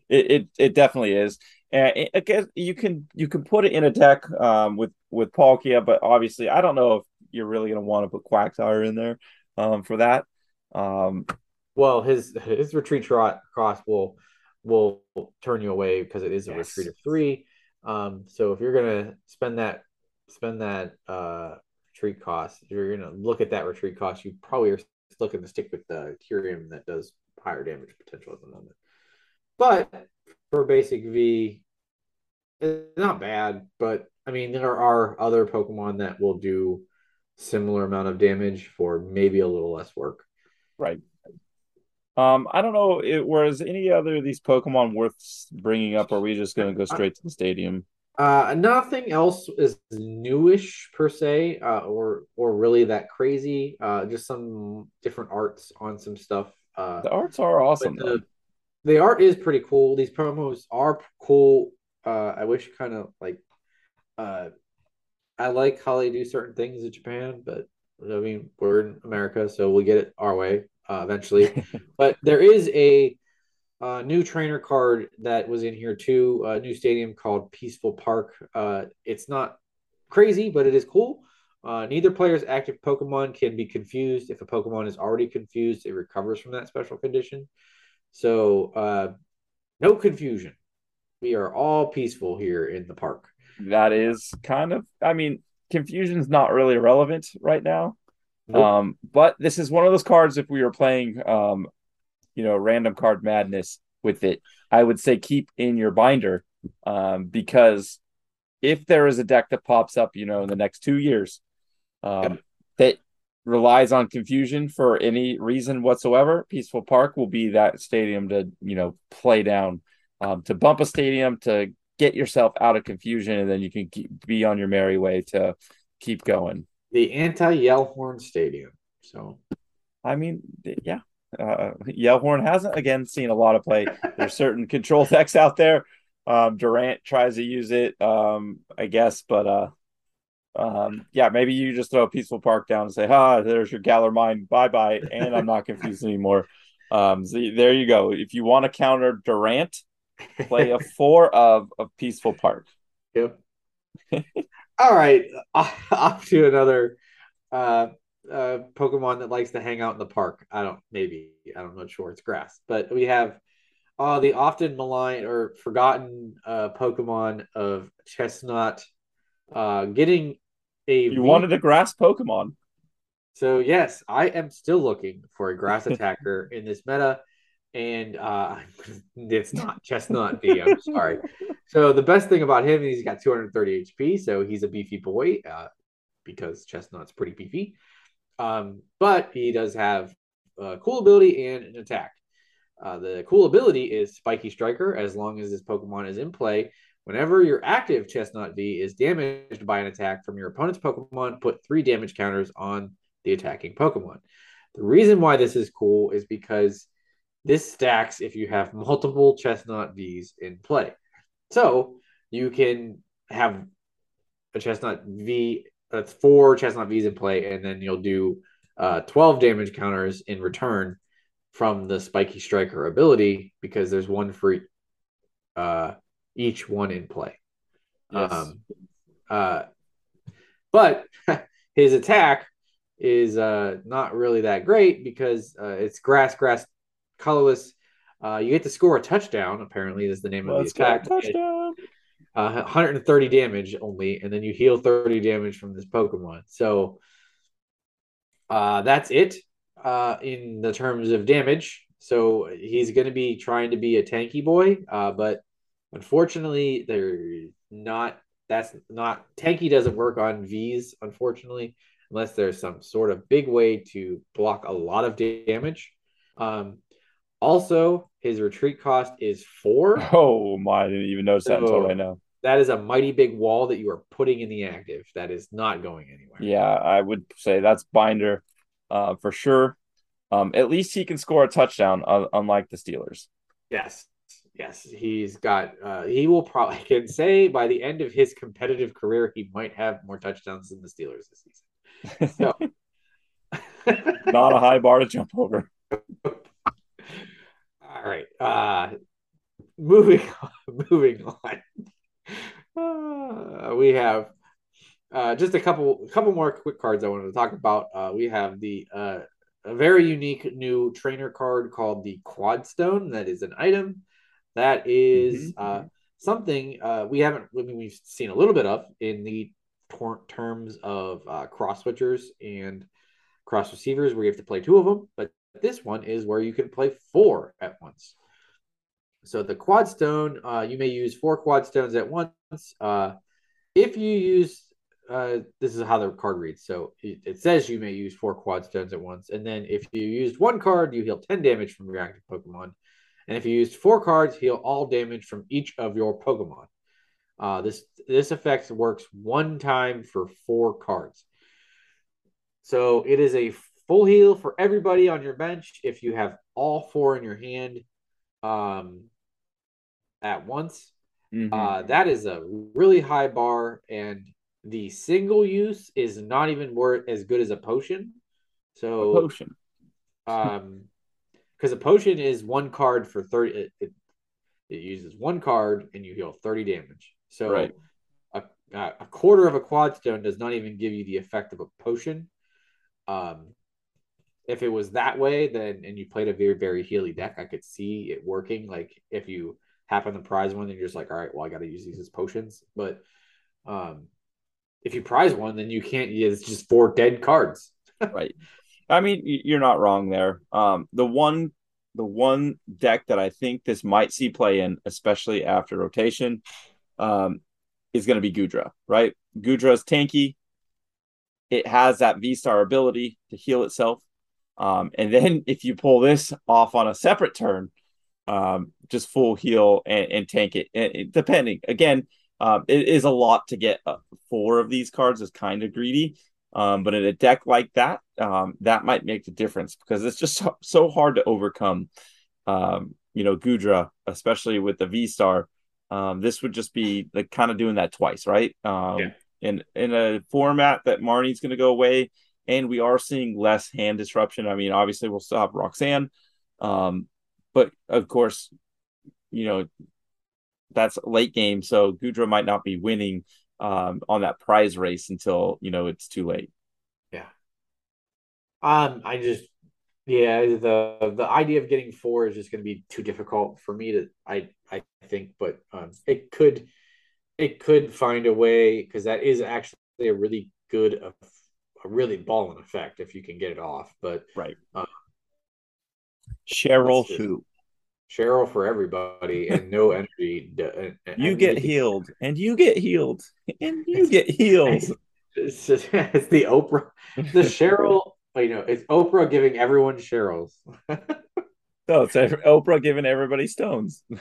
it it definitely is. And I guess you can you can put it in a deck um, with with Palkia, but obviously I don't know if you're really going to want to put Quagsire in there um, for that. Um, Well, his his retreat trot cross will will turn you away because it is a Yes. retreat of three. Um, so if you're gonna spend that spend that uh retreat cost, if you're gonna look at that retreat cost, you probably are looking to stick with the Kyurem that does higher damage potential at the moment. But for basic V, it's not bad. But I mean, there are other Pokemon that will do similar amount of damage for maybe a little less work. Right. Um, I don't know. It, whereas any other of these Pokemon worth bringing up, or are we just going to go straight to the stadium? Uh, nothing else is newish per se, uh, or or really that crazy. Uh, just some different arts on some stuff. Uh, The arts are awesome. the the art is pretty cool. These promos are cool. Uh, I wish kind of like, uh, I like how they do certain things in Japan, but I mean we're in America, so we'll get it our way uh, eventually. (laughs) but there is a uh, new trainer card that was in here too. A new stadium called Peaceful Park. Uh, it's not crazy, but it is cool. Uh, neither player's active Pokemon can be confused. If a Pokemon is already confused, it recovers from that special condition. So, uh, no confusion. We are all peaceful here in the park. That is kind of, I mean, confusion's not really relevant right now. Nope. Um, but this is one of those cards. If we were playing, um, you know, random card madness with it, I would say keep in your binder, um, because if there is a deck that pops up, you know, in the next two years, um, that relies on confusion for any reason whatsoever, Peaceful Park will be that stadium to you know play down, um, to bump a stadium to get yourself out of confusion, and then you can keep, be on your merry way to keep going. The anti Yellhorn Stadium. So, I mean, yeah, uh, Yellhorn hasn't again seen a lot of play. There's certain control decks out there. Um, Durant tries to use it, um, I guess, but uh, um, yeah, maybe you just throw a peaceful park down and say, "Ha, there's your Galar mine, bye bye," and I'm not confused anymore. Um, so there you go. If you want to counter Durant, play a (laughs) four of of peaceful park. Yep. (laughs) All right, (laughs) off to another uh, uh, Pokemon that likes to hang out in the park. I don't maybe I don't know sure it's grass, but we have uh, the often maligned or forgotten uh, Pokemon of Chesnaught uh, getting a you v- wanted a grass Pokemon. So yes, I am still looking for a grass attacker in this meta, and uh, (laughs) it's not Chesnaught V. I'm sorry. So the best thing about him is he's got 230 HP, so he's a beefy boy uh, because Chesnaught's pretty beefy. Um, but he does have a cool ability and an attack. Uh, the cool ability is Spiky Striker. As long as this Pokemon is in play, Whenever your active Chesnaught V is damaged by an attack from your opponent's Pokemon, put three damage counters on the attacking Pokemon. The reason why this is cool is because this stacks if you have (laughs) multiple Chesnaught Vs in play. So you can have a Chesnaught V that's four Chesnaught Vs in play, and then you'll do uh, 12 damage counters in return from the Spiky Striker ability because there's one for uh, each one in play. Yes. Um, uh, but (laughs) his attack is uh, not really that great because uh, it's grass, grass, colorless. Uh, you get to score a touchdown. Apparently, is the name Let's of the attack. Touchdown. Uh, 130 damage only, and then you heal 30 damage from this Pokemon. So uh, that's it uh, in the terms of damage. So he's going to be trying to be a tanky boy, uh, but Unfortunately, they're not. That's not tanky. Doesn't work on V's. Unfortunately, unless there's some sort of big way to block a lot of damage. Um, also, his retreat cost is four. (laughs) Oh my! I didn't even notice so that until right now. That is a mighty big wall that you are putting in the active. That is not going anywhere. Yeah, I would say that's binder uh, for sure. Um, at least he can score a touchdown, uh, unlike the Steelers. Yes, Yes, he's got. Uh, he will probably (laughs) can say by the end of his competitive career, he might have more touchdowns than the Steelers this season. So, (laughs) (laughs) not a high bar to jump over. All right. Uh, moving on, moving on. Uh, we have uh, just a couple couple more quick cards I wanted to talk about. Uh, we have the uh, a very unique new trainer card called the Quad Stone. That is an item that is, mm-hmm. uh, something uh, we haven't. I mean, we've seen a little bit of in the tor- terms of uh, cross switchers and cross receivers, where you have to play two of them. But this one is where you can play four at once. So the quad stone, uh, you may use four quad stones at once. Uh, if you use, uh, this is how the card reads. So it, it, says you may use four quad stones at once, and then if you used one card, you heal ten damage from your active Pokemon. And if you used four cards, heal all damage from each of your Pokemon. Uh, this this effect works one time for four cards. So it is a full heal for everybody on your bench if you have all four in your hand. um, at once. Mhm. Uh, that is a really high bar, and the single use is not even worth as good as a potion. A So, potion. um, because a potion is one card for thirty. It, it, it uses one card and you heal thirty damage. So, Right. a a quarter of a quad stone does not even give you the effect of a potion. Um, if it was that way, then and you played a very very healy deck, I could see it working. Like if you happen to prize one, then you're just like, all right, well, I got to use these as potions. But um, if you prize one, then you can't. It's just four dead cards. right. (laughs) I mean, you're not wrong there. Um, the one, the one deck that I think this might see play in, especially after rotation, um, is going to be Goodra. Right? Goodra is tanky. It has that V Star ability to heal itself, um, and then (laughs) if you pull this off on a separate turn, um, just full heal and, and tank it. And depending again, um, it is a lot to get uh, four of these cards. is kind of greedy. Um, but in a deck like that, um, that might make the difference because it's just so, so hard to overcome. Um, you know, Goodra, especially with the V Star, um, this would just be like kind of doing that twice, right? Um, Yeah. in in a format that Marnie's going to go away, and we are seeing less hand disruption. I mean, obviously we'll still have Roxanne, um, but of course, you know, that's late game, so Goodra might not be winning um, on that prize race until you know it's too late. Yeah. Um, I just yeah, the the idea of getting four is just going to be too difficult for me to I I think, but um, it could it could find a way because that is actually a really good a, a really balling effect if you can get it off. But Right. Uh, Cheryl who Cheryl for everybody and no (laughs) energy. You get healed and you get healed and you get healed. (laughs) It's, just, it's the Oprah, the Cheryl. You know, it's Oprah giving everyone Cheryl's. No, (laughs) it's Oprah giving everybody stones. (laughs)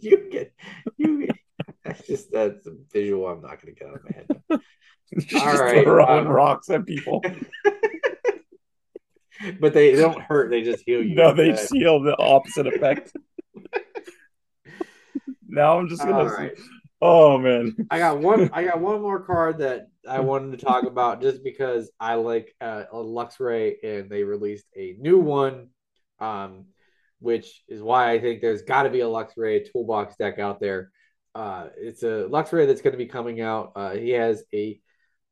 you get you. Get, that's just that's a visual. I'm not going to get out of my head. All right, throwing um, rocks at people. But they don't hurt. They just heal you. No, they seal the opposite effect. Now I'm just gonna. right. Oh man, I got one. I got one more (laughs) card that I wanted to talk about just because I like uh, Luxray and they released a new one, um, which is why I think there's got to be a Luxray toolbox deck out there. Uh, it's a Luxray that's going to be coming out. Uh, he has a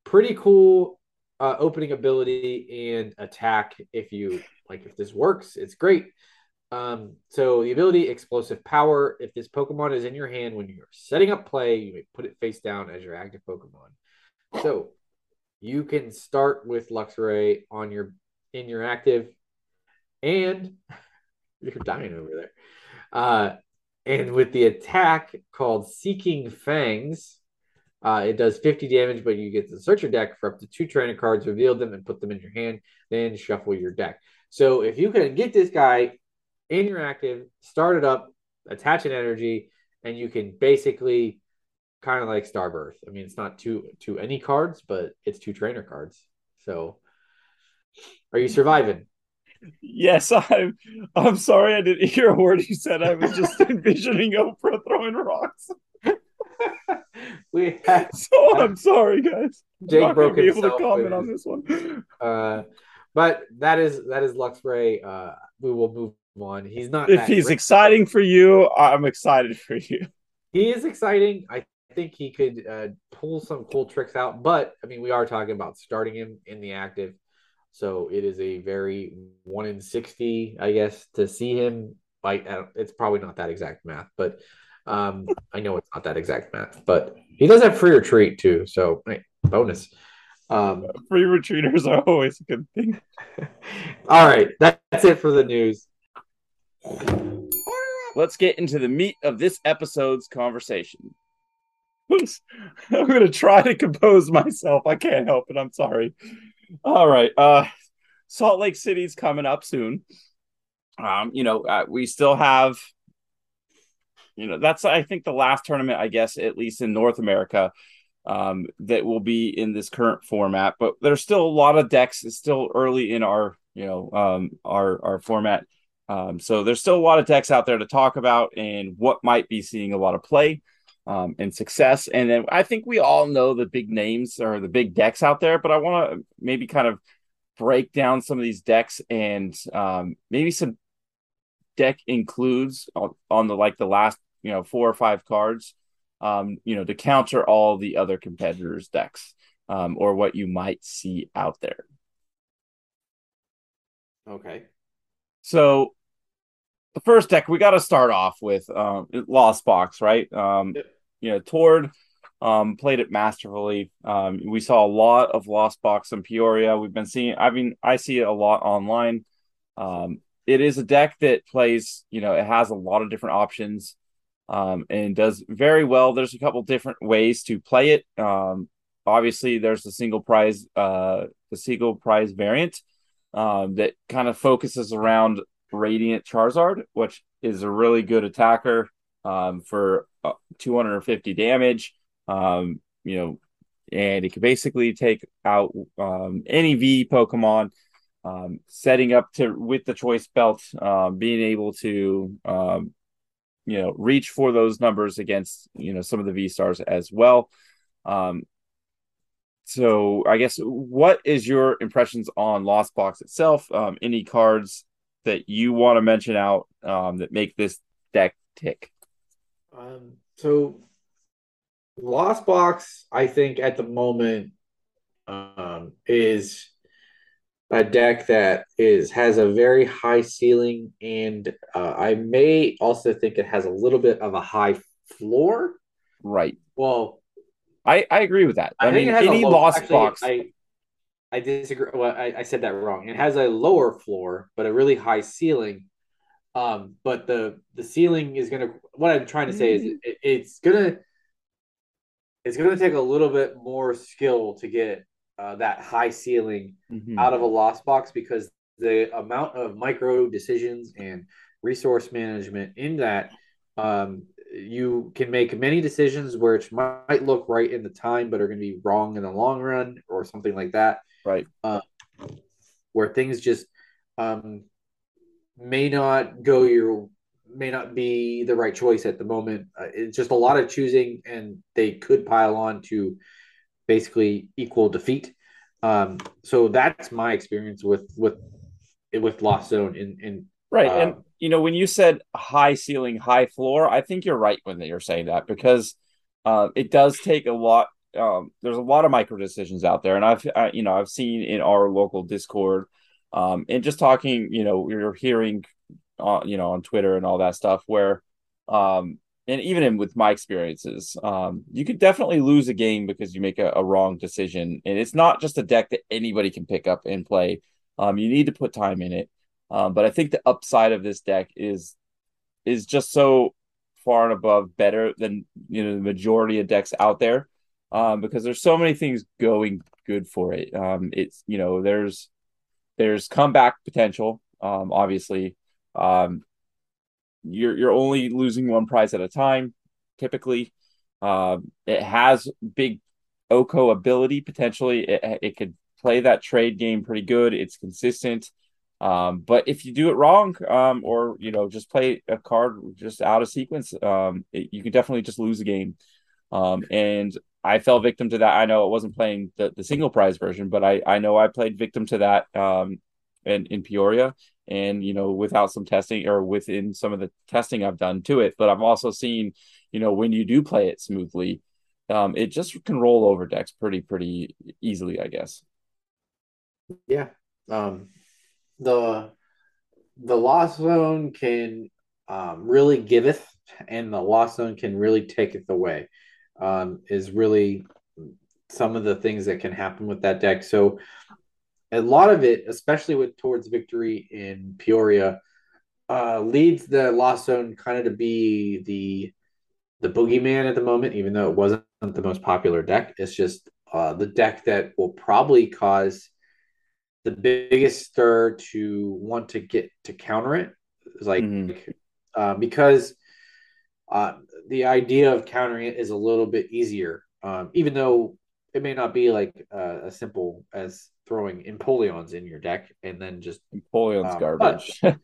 pretty cool uh, opening ability and attack. If you like, if this works, it's great. Um, so the ability explosive power. If this Pokemon is in your hand when you're setting up play, you may put it face down as your active Pokemon. So you can start with Luxray on your in your active, and (laughs) you're dying over there. Uh, and with the attack called Seeking Fangs, uh, it does 50 damage, but you get to search your deck for up to two trainer cards, reveal them, and put them in your hand, then shuffle your deck. So if you can get this guy in your active, start it up, attach an energy, and you can basically kind of like Starbirth. I mean, it's not two two any cards, but it's two trainer cards. So are you surviving? yes, (laughs) I'm. I'm sorry, I didn't (laughs) hear a word you said. I was just (laughs) envisioning Oprah throwing rocks. we have So I'm sorry, guys. I'm Jake broke be able to comment on this one. uh but that is that is Luxray. Uh we will move on. He's not If he's exciting for you, I'm excited for you. he is exciting. I think he could uh, pull some cool tricks out, but I mean, we are talking about starting him in the active, so it is a very one in sixty, I guess, to see him. Like, it's probably not that exact math, but um, I know it's not that exact math. But he does have free retreat too, so hey, bonus. Um, Free retreaters are always a good thing. (laughs) all right, that, that's it for the news. Let's get into the meat of this episode's conversation. (laughs) I'm going to try to compose myself. I can't help it. I'm sorry. All right. Uh, Salt Lake City's coming up soon. Um, you know, uh, we still have, you know, that's I think the last tournament, I guess, at least in North America, um, that will be in this current format. But there's still a lot of decks. It's still early in our, you know, um, our our format Um, so there's still a lot of decks out there to talk about and what might be seeing a lot of play um, and success. And then I think we all know the big names or the big decks out there, but I want to maybe kind of break down some of these decks and um, maybe some deck includes on, on, the like the last you know four or five cards um, you know to counter all the other competitors decks um, or what you might see out there okay so the first deck we got to start off with um, Lost Box, right? Um. You know, Tord um, played it masterfully. Um, we saw a lot of Lost Box in Peoria. We've been seeing. I mean, I see it a lot online. Um, it is a deck that plays. You know, it has a lot of different options. Um, and does very well. There's a couple different ways to play it. Um, obviously, there's the single prize, uh, the single prize variant um, that kind of focuses around Radiant Charizard, which is a really good attacker um, for uh, 250 damage. Um, you know, and it can basically take out um, any V Pokemon. Um, setting up to with the choice belt, um, being able to um, you know reach for those numbers against you know some of the V stars as well. Um, so I guess what is your impressions on Lost Box itself? Um, any cards that you want to mention out um, that make this deck tick? Um, so Lost Box, I think at the moment um, is a deck that is has a very high ceiling, and uh, I may also think it has a little bit of a high floor. Right. Well, I I agree with that. I, I mean, any low, Lost actually, Box. I, I disagree. Well, I, I said that wrong. It has a lower floor, but a really high ceiling. Um, but the the ceiling is gonna. What I'm trying to say is, it, it's gonna it's gonna take a little bit more skill to get uh, that high ceiling mm-hmm. out of a lost box because the amount of micro decisions and resource management in that um, you can make many decisions which might look right in the time but are going to be wrong in the long run or something like that right? Uh, where things just um, may not go your may not be the right choice at the moment. Uh, it's just a lot of choosing, and they could pile on to basically equal defeat. Um, so that's my experience with with with Lost Zone in in right. Uh, and you know when you said high ceiling, high floor, I think you're right when you're saying that because uh, it does take a lot um, there's a lot of micro decisions out there, and I've I, you know I've seen in our local Discord, um, and just talking, you know, you're hearing, uh, you know, on Twitter and all that stuff where, um, and even in with my experiences, um, you could definitely lose a game because you make a, a wrong decision, and it's not just a deck that anybody can pick up and play. Um, you need to put time in it. Um, but I think the upside of this deck is is just so far and above better than you know the majority of decks out there um, because there's so many things going good for it. Um, it's you know there's there's comeback potential. Um, obviously, um, you're you're only losing one prize at a time. Typically, um, it has big Oko ability potentially. It it could play that trade game pretty good. It's consistent. Um, but if you do it wrong, um, or you know, just play a card just out of sequence, um, it, you can definitely just lose a game. Um, and I fell victim to that. I know it wasn't playing the, the single prize version, but I, I know I played victim to that um, in, in Peoria and, you know, without some testing or within some of the testing I've done to it. But I've also seen, you know, when you do play it smoothly, um, it just can roll over decks pretty, pretty easily, I guess. Yeah. Um, the, the lost zone can um, really giveth and the lost zone can really taketh away um, is really some of the things that can happen with that deck. So a lot of it, especially with Tord's victory in Peoria, uh, leads the Lost Zone kind of to be the the boogeyman at the moment, even though it wasn't the most popular deck. It's just uh, the deck that will probably cause the biggest stir to want to get to counter it. It's like mm-hmm. uh, because uh, the idea of countering it is a little bit easier, um, even though it may not be like uh, as simple as throwing Empoleons in your deck and then just Empoleon's um, garbage. But,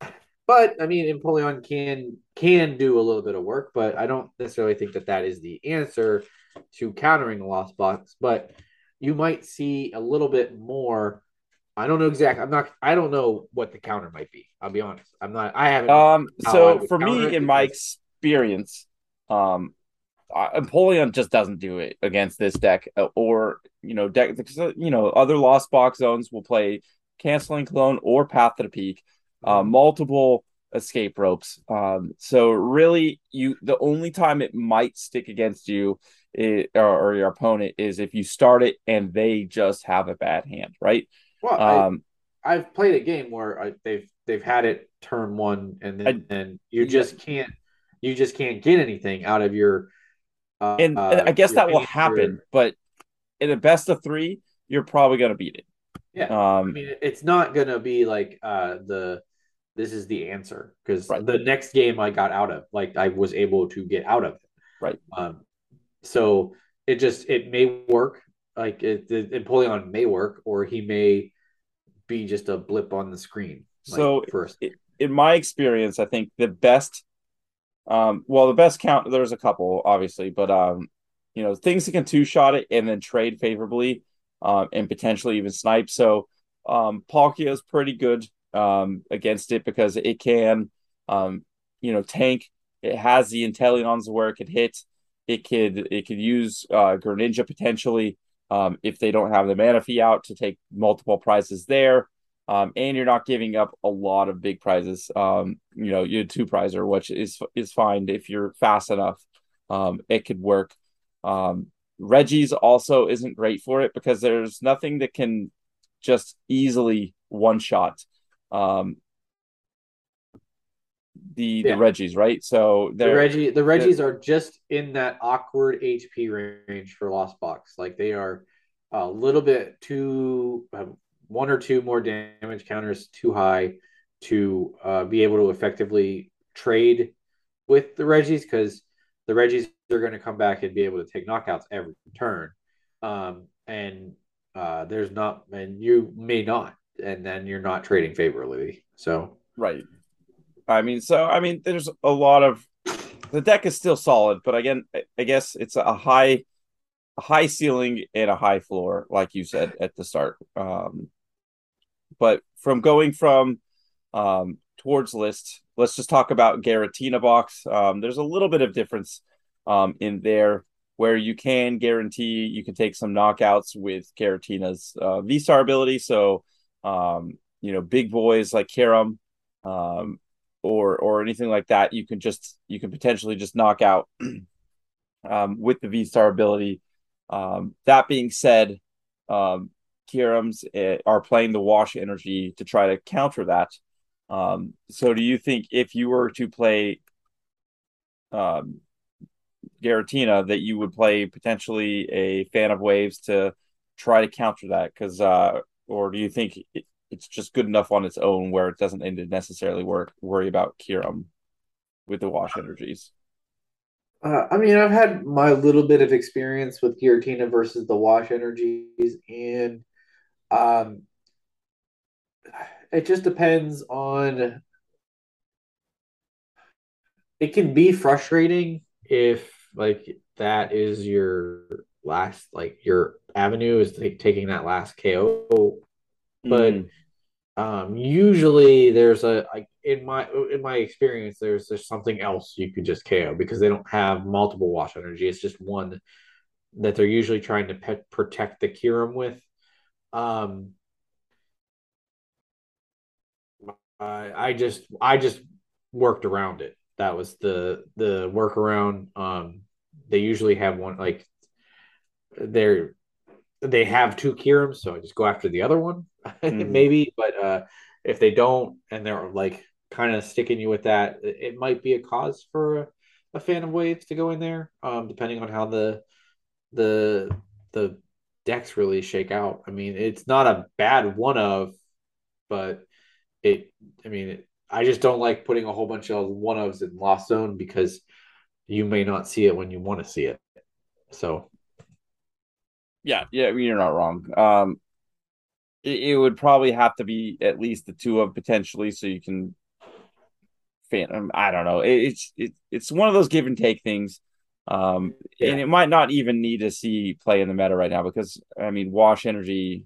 (laughs) but I mean, Empoleon can can do a little bit of work, but I don't necessarily think that that is the answer to countering a lost box. But you might see a little bit more. I don't know exactly. I'm not. I don't know what the counter might be. I'll be honest. I'm not. I haven't. Um. So for me, in my experience, um, Empoleon just doesn't do it against this deck, uh, or you know, deck. You know, other lost box zones will play Canceling Cologne or path to the peak uh, mm-hmm. multiple escape ropes. Um, so really, you the only time it might stick against you it, or, or, your opponent is if you start it and they just have a bad hand, right? Well, um, I, have played a game where I, they've they've had it turn one and then I, and you just can't you just can't get anything out of your. Uh, and, and, I guess that will happen, but in a best of three, you're probably going to beat it. Yeah, um, I mean, it's not going to be like uh, the this is the answer because right. the next game I got out of, like I was able to get out of it. Right. Um, so it just it may work. Like it, it Empoleon may work, or he may be just a blip on the screen. Like, so first, in my experience, I think the best, um, well, the best count. There's a couple, obviously, but um, you know, things that can two shot it and then trade favorably, um, and potentially even snipe. So, um, Palkia is pretty good um, against it because it can, um, you know, tank. It has the Inteleons where it could hit. It could it could use uh, Greninja potentially um, if they don't have the Manaphy out to take multiple prizes there. Um, and you're not giving up a lot of big prizes. Um, you know, you two prizer, which is is fine if you're fast enough. Um, it could work. Um, Regis also isn't great for it because there's nothing that can just easily one shot um the yeah. the Regis, right? So the Regi the Regis are just in that awkward HP range for Lost Box. Like they are a little bit too uh, one or two more damage counters too high to uh, be able to effectively trade with the Regis because the Regis are going to come back and be able to take knockouts every turn. Um, and uh, there's not, and you may not and then you're not trading favorably. So right. I mean, so I mean, there's a lot of the deck is still solid, but again, I guess it's a high, high ceiling and a high floor, like you said at the start. Um, but from going from um, Tord's list, let's just talk about Giratina box. Um, there's a little bit of difference um, in there where you can guarantee you can take some knockouts with Giratina's uh, V Star ability. So um, you know, big boys like Kyurem um, or or anything like that, you can just you can potentially just knock out (clears throat) um, with the V Star ability. Um, that being said, Kyurems uh, are playing the wash energy to try to counter that. Um, so, do you think if you were to play um, Giratina, that you would play potentially a fan of waves to try to counter that? Because uh, or do you think it, it's just good enough on its own where it doesn't need to necessarily work worry about Kyurem with the wash energies? Uh, I mean, I've had my little bit of experience with Giratina versus the wash energies, and um, it just depends on. It can be frustrating if like that is your last like your avenue is like taking that last KO. But mm. um, usually there's a like in my in my experience there's there's something else you could just KO because they don't have multiple wash energy. It's just one that they're usually trying to pe- protect the Kyurem with. Um, I, I just I just worked around it. That was the the workaround. Um, they usually have one like they're they have two Kyurems, so I just go after the other one, (laughs) mm-hmm. maybe. But uh, if they don't, and they're like kind of sticking you with that, it might be a cause for a, a fan of waves to go in there, um, depending on how the the the decks really shake out. I mean, it's not a bad one of, but it. I mean, it, I just don't like putting a whole bunch of one ofs in Lost Zone because you may not see it when you want to see it. So yeah, yeah, you're not wrong. Um, it, it, would probably have to be at least the two of potentially, so you can fan. I don't know. It, it's it, it's one of those give and take things. Um, Yeah. and it might not even need to see play in the meta right now because I mean, wash energy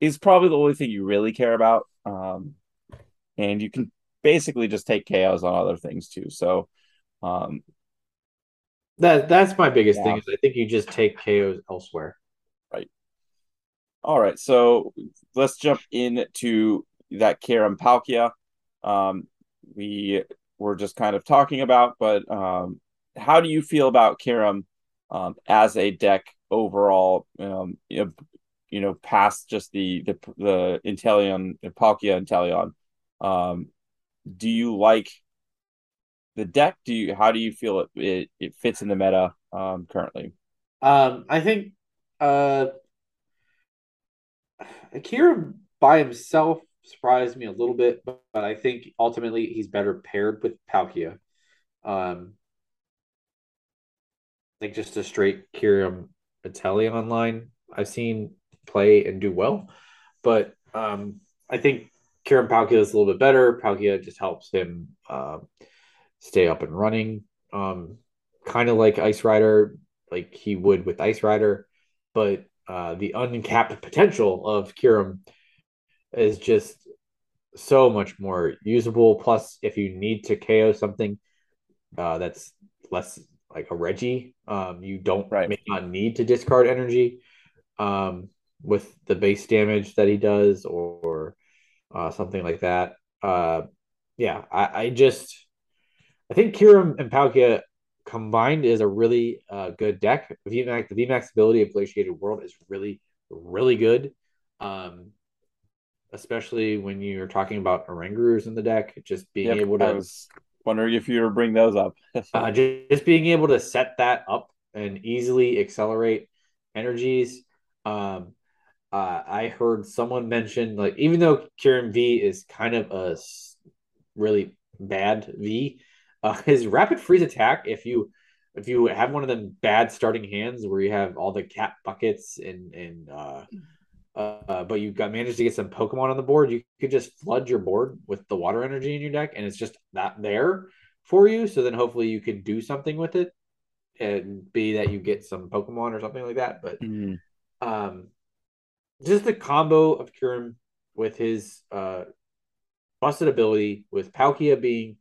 is probably the only thing you really care about. Um, and you can basically just take KOs on other things too. So, um, That that's my biggest Yeah. thing is I think you just take KOs elsewhere. Right. All right. So let's jump into that Kyurem Palkia. Um, we were just kind of talking about, but um, how do you feel about Kyurem um, as a deck overall? Um, you know, past just the the the Inteleon, Palkia Inteleon. Um, do you like the deck? Do you how do you feel it it, it fits in the meta um, currently? Um, I think uh, Akira by himself surprised me a little bit, but, but I think ultimately he's better paired with Palkia. Um, think just a straight Kyurem Vitelli online I've seen play and do well, but um, I think Kyurem Palkia is a little bit better. Palkia just helps him uh, stay up and running, um, kind of like Ice Rider, like he would with Ice Rider, but uh, the uncapped potential of Kyurem is just so much more usable. Plus, if you need to KO something uh, that's less like a Regi, um, you don't Right. may not need to discard energy um, with the base damage that he does or uh, something like that. Uh, yeah, I, I just I think Kyurem and Palkia combined is a really uh, good deck. VMAX, the VMAX ability of Glaciated World is really, really good. Um, especially when you're talking about Orangurus in the deck, just being Yep, able to was wondering if you were bring those up. (laughs) uh, just, just being able to set that up and easily accelerate energies. Um, uh, I heard someone mention like even though Kyurem V is kind of a really bad V, uh, (laughs) his rapid freeze attack if you if you have one of them bad starting hands where you have all the cat buckets and and uh, uh, but you got managed to get some Pokemon on the board, you could just flood your board with the water energy in your deck, and it's just not there for you. So then hopefully you can do something with it, and be that you get some Pokemon or something like that. But Mm, um, just the combo of Kyurem with his uh, busted ability, with Palkia being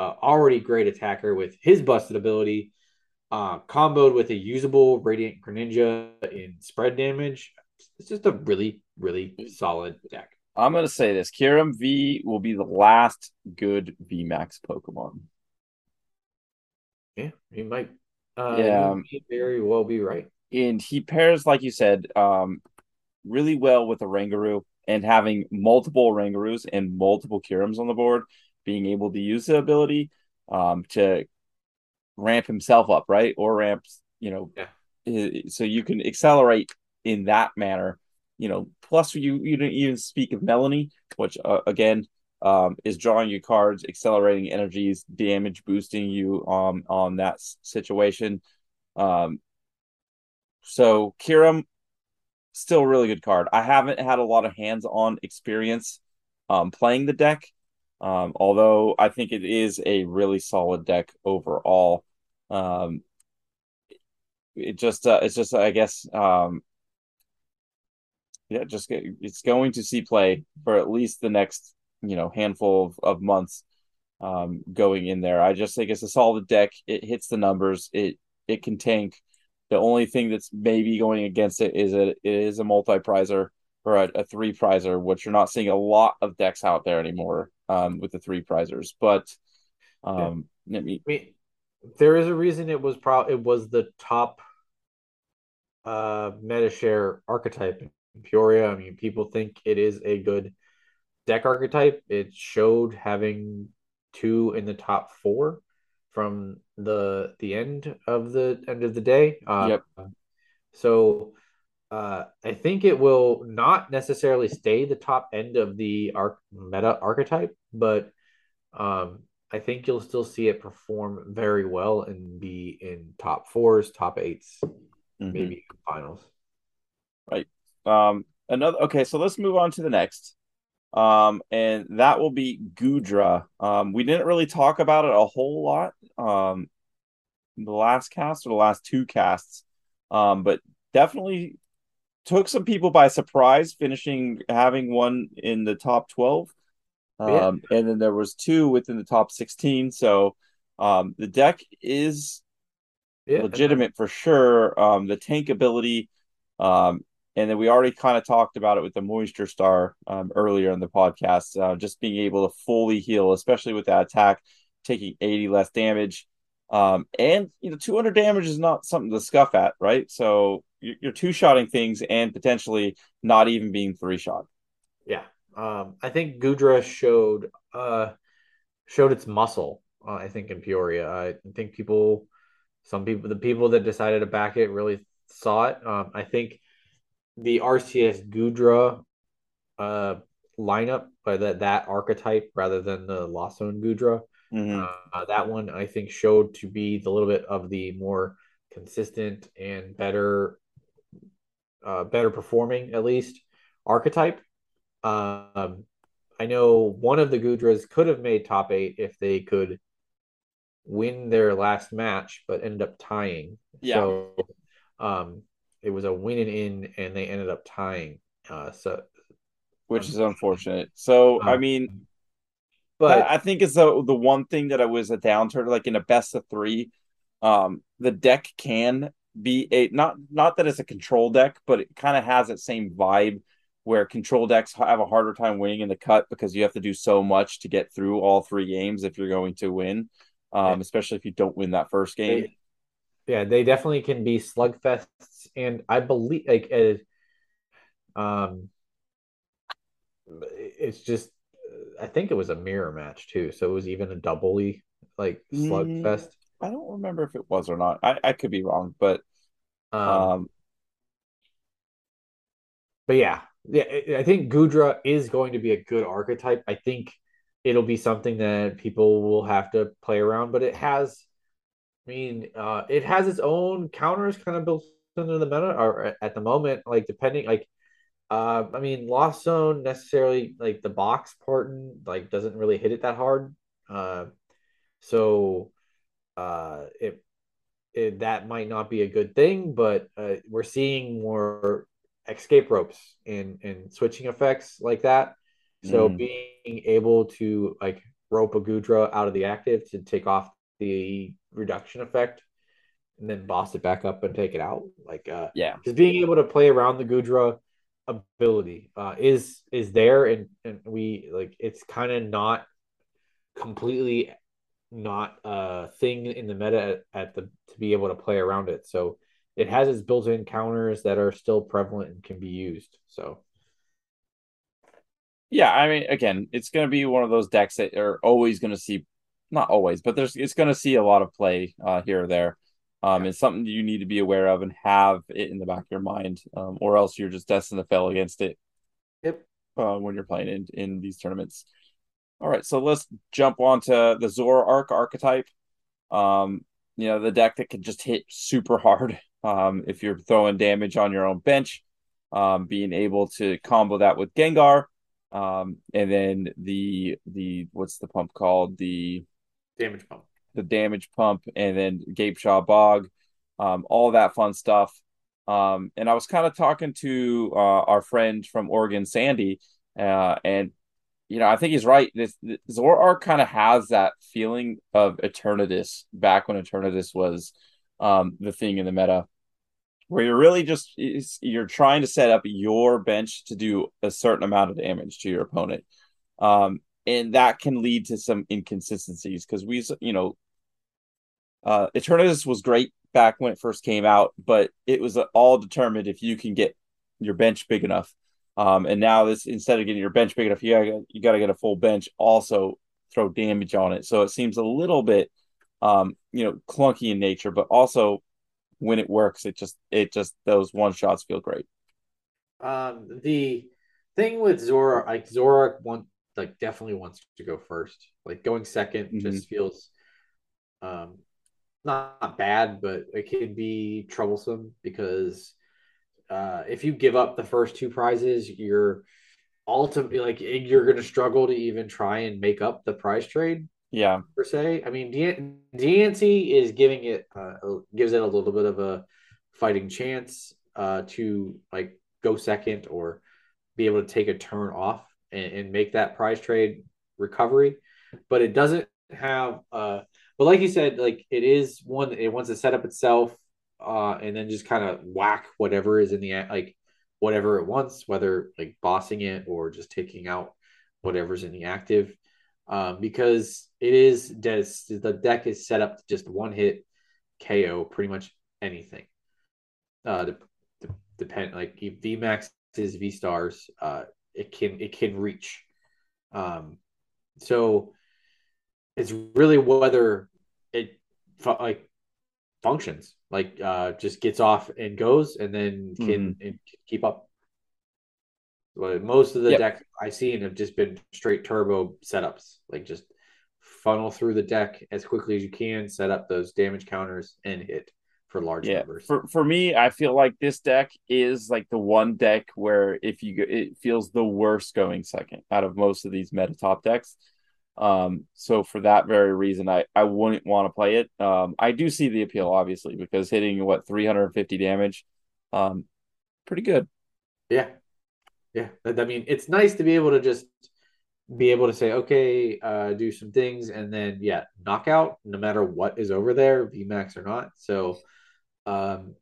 uh, already great attacker with his busted ability, uh, comboed with a usable Radiant Greninja in spread damage. It's just a really, really solid deck. I'm gonna say this: Kyurem V will be the last good VMAX Pokemon. Yeah, you might. Uh, Yeah. you very well be right. and he pairs, like you said, um, really well with Oranguru and having multiple Orangurus and multiple Kyurems on the board, being able to use the ability um, to ramp himself up, right? Or ramps, you know, Yeah. i- so you can accelerate in that manner. You know, plus you you didn't even speak of Melony, which uh, again um, is drawing you cards, accelerating energies, damage boosting you um, on that situation. Um, so Kyurem, still a really good card. I haven't had a lot of hands-on experience um, playing the deck, um, although I think it is a really solid deck overall. Um, it just, uh, it's just, I guess, um, yeah, just it's going to see play for at least the next, you know, handful of, of months um, going in there. I just think it's a solid deck. It hits the numbers. It it can tank. The only thing that's maybe going against it is that it is a multi prizer or a, a three prizer, which you're not seeing a lot of decks out there anymore um, with the three prizers. But um, let me I mean, there is a reason it was pro. It was the top uh meta share archetype Peoria. I mean, people think it is a good deck archetype. It showed having two in the top four from the the end of the end of the day. Uh, Yep. So uh, I think it will not necessarily stay the top end of the arc meta archetype, but um, I think you'll still see it perform very well and be in top fours, top eights, mhm. maybe finals. Um, another okay, so let's move on to the next. Um, and that will be Goodra. Um, we didn't really talk about it a whole lot. Um, the last cast or the last two casts. Um, but definitely took some people by surprise, finishing having one in the top 12. Um, yeah. and then there was two within the top 16. So um, the deck is yeah. legitimate for sure. Um, the tank ability, um, and then we already kind of talked about it with the Moisture Star um, earlier in the podcast. Uh, just being able to fully heal, especially with that attack, taking 80 less damage. Um, and you know, 200 damage is not something to scuff at, right? So you're, you're two shotting things and potentially not even being three shot. Yeah, um, I think Goodra showed uh, showed its muscle. Uh, I think in Peoria, I think people, some people, the people that decided to back it really saw it. Um, I think the RCS Goodra uh, lineup, by that that archetype rather than the Lost Zone Goodra, mm-hmm. uh, that one I think showed to be the little bit of the more consistent and better, uh, better performing at least archetype. Um, I know one of the Goodras could have made top eight if they could win their last match, but ended up tying. Yeah. So, um, it was a win and in, and they ended up tying. Uh, so, which is unfortunate. So, um, I mean, but I think it's the the one thing that I was a downturn, like in a best of three, um, the deck can be a not not that it's a control deck, but it kind of has that same vibe where control decks have a harder time winning in the cut because you have to do so much to get through all three games if you're going to win, um, especially if you don't win that first game. They, yeah, they definitely can be slugfests, and I believe like it, um, it's just I think it was a mirror match too, so it was even a doubly like slugfest. Mm, I don't remember if it was or not. I, I could be wrong, but um, um but yeah, yeah, I think Goodra is going to be a good archetype. I think it'll be something that people will have to play around, but it has, I mean, uh, it has its own counters kind of built into the meta or at the moment, like depending, like, uh, I mean, Lost Zone necessarily like the box part like doesn't really hit it that hard. Uh, so, uh, it, it that might not be a good thing, but uh, we're seeing more escape ropes and and switching effects like that. So mm. being able to like rope a Goodra out of the active to take off the reduction effect and then boss it back up and take it out. Like uh yeah, just being able to play around the Goodra ability uh is is there and and we like it's kind of not completely not a thing in the meta at, at the to be able to play around it. So it has its built-in counters that are still prevalent and can be used. So yeah, I mean, again, it's going to be one of those decks that are always going to see, not always, but there's it's going to see a lot of play uh, here or there. Um. It's something you need to be aware of and have it in the back of your mind, um, or else you're just destined to fail against it. Yep. Uh, when you're playing in in these tournaments. All right, so let's jump on to the Zoroark archetype. Um, you know, the deck that can just hit super hard um, if you're throwing damage on your own bench, um, being able to combo that with Gengar, um, and then the the what's the pump called the damage pump, the damage pump, and then Gapejaw Bog, um, all that fun stuff. Um, and I was kind of talking to uh, our friend from Oregon, Sandy, uh, and you know I think he's right. This, this kind of has that feeling of Eternatus back when Eternatus was um, the thing in the meta where you're really just you're trying to set up your bench to do a certain amount of damage to your opponent um, and that can lead to some inconsistencies because we you know uh eternatus was great back when it first came out but it was all determined if you can get your bench big enough um, and now this instead of getting your bench big enough you gotta, you got to get a full bench also throw damage on it so it seems a little bit um, you know clunky in nature but also when it works, it just it just those one shots feel great. Um, the thing with Zora, like Zora, want like definitely wants to go first. Like going 2nd mm-hmm. just feels um not bad, but it can be troublesome because uh, if you give up the first two prizes, you're ultimately like you're going to struggle to even try and make up the prize trade Yeah. per se. I mean, Diancie is giving it uh, gives it a little bit of a fighting chance uh, to like go second or be able to take a turn off and, and make that prize trade recovery, but it doesn't have. Uh, but like you said, like it is one. It wants to set up itself uh, and then just kind of whack whatever is in the like whatever it wants, whether like bossing it or just taking out whatever's in the active. Um, because it is the deck is set up to just one hit KO pretty much anything. Uh, de- de- depend like V Max is V stars. Uh, it can it can reach. Um, so it's really whether it like functions like uh just gets off and goes and then can, mm-hmm. keep up but most of the yep. deck i've seen have just been straight turbo setups like just funnel through the deck as quickly as you can set up those damage counters and hit for large yeah. numbers for, for me i feel like this deck is like the one deck where if you it feels the worst going second out of most of these meta top decks um, so for that very reason, I, I wouldn't want to play it. Um, I do see the appeal, obviously, because hitting what 350 damage, um, pretty good. Yeah. Yeah. I mean, it's nice to be able to just be able to say, okay, uh, do some things and then, yeah, knockout no matter what is over there, VMAX or not. So, um,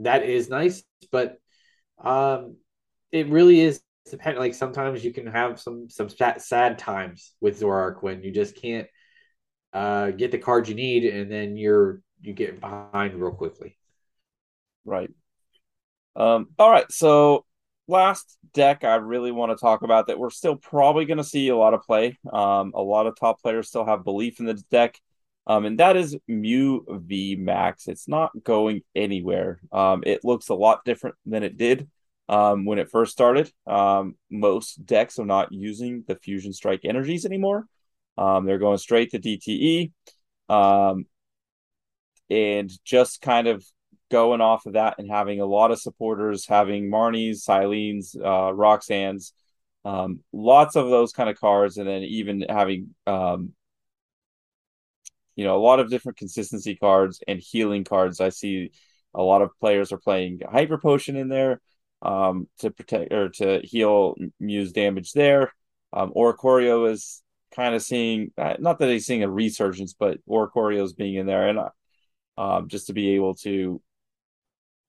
that is nice, but, um, it really is depend like sometimes you can have some some sad times with Zoroark when you just can't uh, get the cards you need, and then you're you get behind real quickly. Right. Um. All right. So last deck I really want to talk about that we're still probably going to see a lot of play. Um. A lot of top players still have belief in the deck. Um, and that is Mew V Max. It's not going anywhere. Um, it looks a lot different than it did um, when it first started. Um, most decks are not using the Fusion Strike energies anymore. Um, they're going straight to DTE. Um, and just kind of going off of that and having a lot of supporters, having Marnies, Cyllenes, uh, Roxanne's, lots of those kind of cards, and then even having you know a lot of different consistency cards and healing cards. I see a lot of players are playing Hyper Potion in there um, to protect or to heal Mew's damage there. Um, Oricorio is kind of seeing uh, not that he's seeing a resurgence, but is being in there and uh, um, just to be able to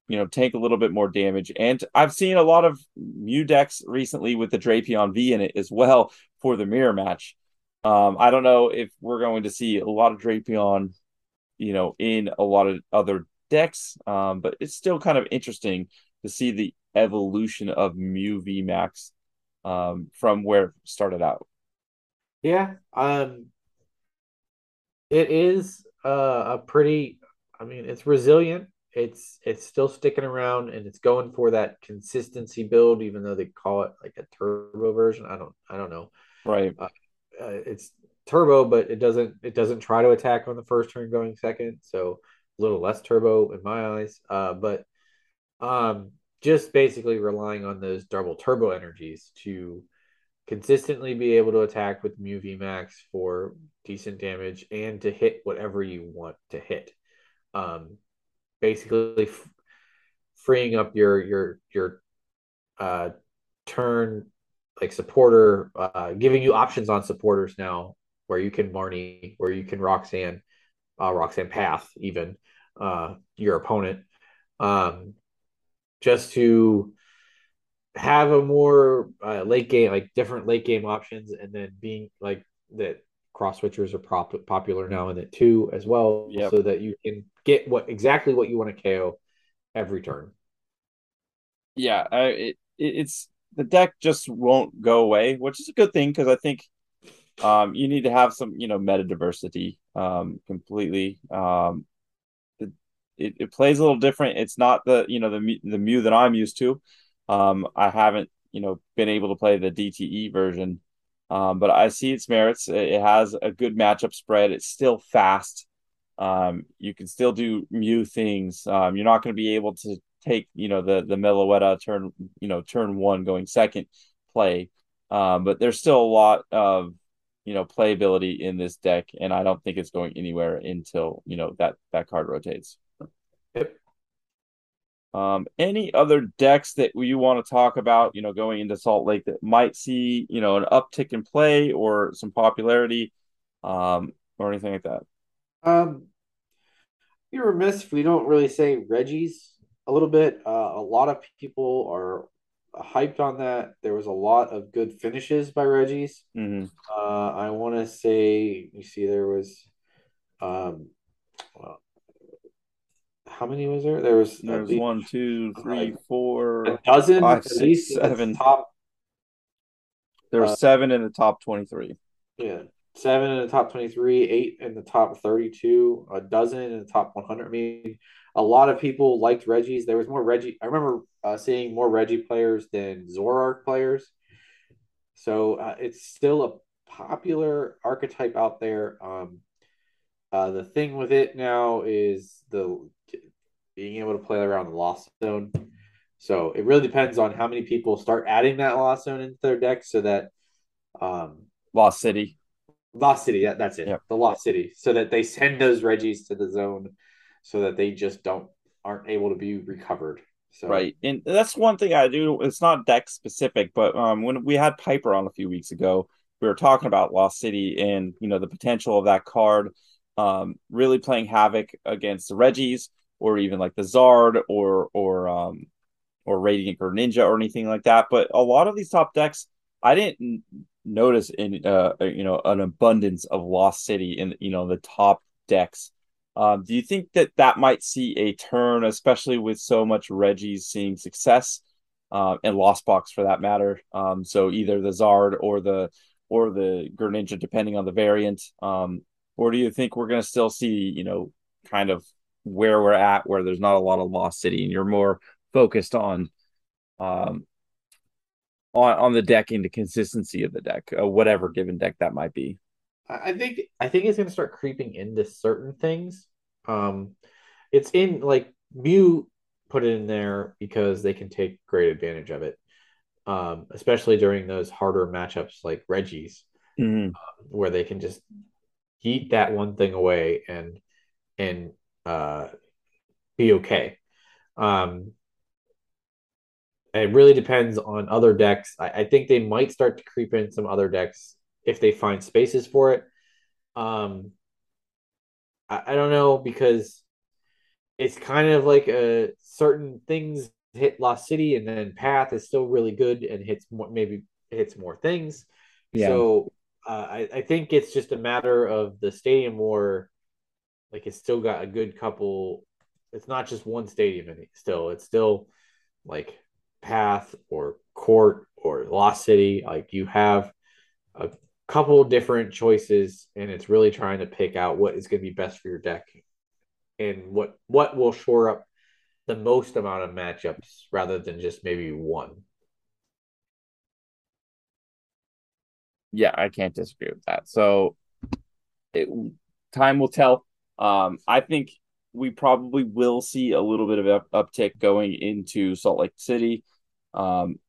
you know take a little bit more damage. And I've seen a lot of Mew decks recently with the Drapion V in it as well for the mirror match. Um, I don't know if we're going to see a lot of Drapion, you know, in a lot of other decks, um, but it's still kind of interesting to see the evolution of Mew V Max um, from where it started out. Yeah, um, it is uh, a pretty. I mean, it's resilient. It's it's still sticking around, and it's going for that consistency build, even though they call it like a turbo version. I don't I don't know. Right. Uh, uh, it's turbo, but it doesn't it doesn't try to attack on the first turn going second, so a little less turbo in my eyes. Uh, but um, just basically relying on those double turbo energies to consistently be able to attack with Mew Max for decent damage and to hit whatever you want to hit. Um, basically, f- freeing up your your your uh, turn like supporter, uh, giving you options on supporters now where you can Marnie, where you can Roxanne, uh, Roxanne Path, even uh, your opponent. Um, just to have a more uh, late game, like different late game options, and then being like that cross switchers are prop- popular now in it too as well, yep. so that you can get what exactly what you want to KO every turn. Yeah, I, it, it's the deck just won't go away, which is a good thing because I think um, you need to have some you know meta diversity um, completely. Um, it, it plays a little different. It's not the you know the the Mew that I'm used to. Um, I haven't you know been able to play the DTE version, um, but I see its merits. It has a good matchup spread. It's still fast. Um, you can still do Mew things. Um, you're not going to be able to take you know the the Meloetta turn you know turn one going second, play. Um, but there's still a lot of you know playability in this deck, and I don't think it's going anywhere until you know that that card rotates. Yep. Um, any other decks that you want to talk about, you know, going into Salt Lake that might see, you know, an uptick in play or some popularity, um, or anything like that? Um, you're remiss if we don't really say Regis a little bit. Uh, a lot of people are hyped on that. There was a lot of good finishes by Regis. Mm-hmm. Uh, I want to say, you see, there was, um, well, how many was there? There was There's least, one, two, three, four, a dozen, five, six, seven. top. There were uh, seven in the top twenty-three. Yeah, seven in the top twenty-three, eight in the top thirty-two, a dozen in the top one hundred. I mean, a lot of people liked Regis. There was more Regi. I remember uh, seeing more Regi players than Zoroark players. So uh, it's still a popular archetype out there. Um, uh, the thing with it now is the being able to play around the lost zone. So it really depends on how many people start adding that lost zone into their deck, so that um, Lost City, Lost City, that, that's it, yep. the Lost City, so that they send those Regis to the zone, so that they just don't aren't able to be recovered. So. Right, and that's one thing I do. It's not deck specific, but um, when we had Piper on a few weeks ago, we were talking about Lost City and you know the potential of that card, um, really playing havoc against the Regis or even like the Zard or or um or Radiant Greninja or anything like that. But a lot of these top decks, I didn't notice in uh you know an abundance of Lost City in you know the top decks. Um, do you think that that might see a turn, especially with so much Regis seeing success, uh, and Lost Box for that matter? Um, so either the Zard or the or the Greninja, depending on the variant. Um, or do you think we're going to still see, you know, kind of where we're at, where there's not a lot of lost city, and you're more focused on um on on the deck and the consistency of the deck, uh, whatever given deck that might be. I think I think it's going to start creeping into certain things. Um, it's in like Mew put it in there because they can take great advantage of it, um, especially during those harder matchups like Regis, mm-hmm. uh, where they can just eat that one thing away and and uh, be okay. Um, it really depends on other decks. I, I, think they might start to creep in some other decks if they find spaces for it. Um, I, I don't know because it's kind of like a certain things hit Lost City and then Path is still really good and hits more, maybe hits more things. Yeah. So uh, I, I think it's just a matter of the stadium war like it's still got a good couple. It's not just one stadium in it. Still, it's still like Path or Court or Lost City. Like you have a couple different choices, and it's really trying to pick out what is going to be best for your deck and what what will shore up the most amount of matchups rather than just maybe one. Yeah, I can't disagree with that. So, it, time will tell. Um, I think we probably will see a little bit of up- uptick going into Salt Lake City. Um,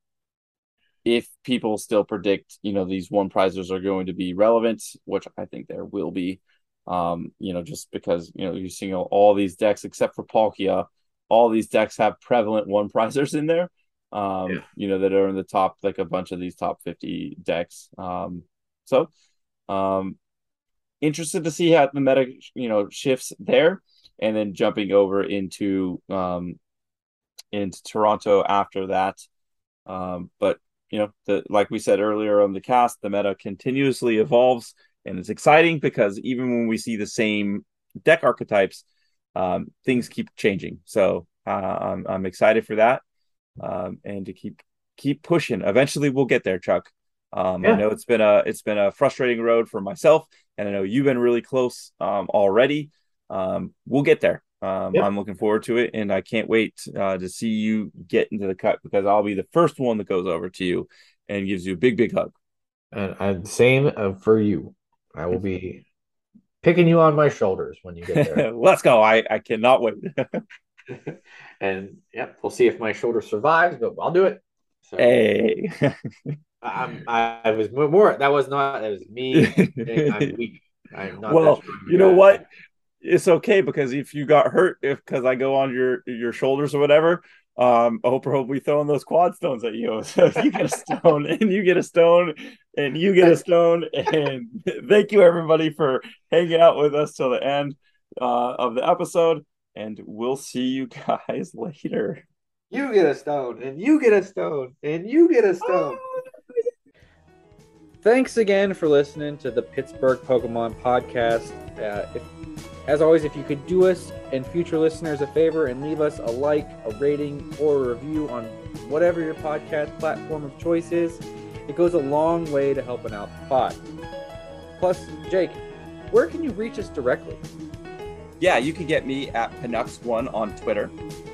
if people still predict, you know, these one prizers are going to be relevant, which I think there will be, um, you know, just because, you know, you're seeing all, these decks except for Palkia, all these decks have prevalent one prizers in there, um, yeah. you know, that are in the top, like a bunch of these top 50 decks. Um, so, um, interested to see how the meta you know shifts there, and then jumping over into um into Toronto after that. Um, but you know, the like we said earlier on the cast, the meta continuously evolves, and it's exciting because even when we see the same deck archetypes, um, things keep changing. So uh, I'm I'm excited for that, um, and to keep keep pushing. Eventually, we'll get there, Chuck. Um, yeah. I know it's been a it's been a frustrating road for myself, and I know you've been really close um, already. Um, we'll get there. Um, yeah. I'm looking forward to it, and I can't wait uh, to see you get into the cut because I'll be the first one that goes over to you and gives you a big, big hug. And, and same uh, for you. I will be picking you on my shoulders when you get there. (laughs) Let's go! I I cannot wait. (laughs) (laughs) and yeah, we'll see if my shoulder survives, but I'll do it. So. Hey. I'm, I was more. That was not. That was me. I'm weak. I'm not. well, you know what? It's okay because if you got hurt, if because I go on your your shoulders or whatever, um, Oprah will be throwing those quad stones at you. (laughs) So if you get a stone and you get a stone and you get a stone, (laughs) and thank you everybody for hanging out with us till the end uh, of the episode, and we'll see you guys (laughs) later. You get a stone, and you get a stone, and you get a stone. Thanks again for listening to the Pittsburgh Pokemon podcast. Uh, if, as always, if you could do us and future listeners a favor and leave us a like, a rating, or a review on whatever your podcast platform of choice is, it goes a long way to helping out the pod. Plus, Jake, where can you reach us directly? Yeah, you can get me at Panux1 on Twitter,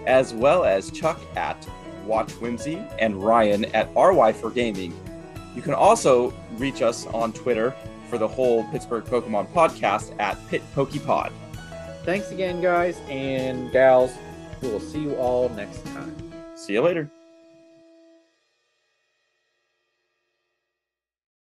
as well as Chuck at Watch Whimsy and Ryan at RY for Gaming. You can also reach us on Twitter for the whole Pittsburgh Pokemon podcast at Pit PokePod. Thanks again, guys and gals. We will see you all next time. See you later.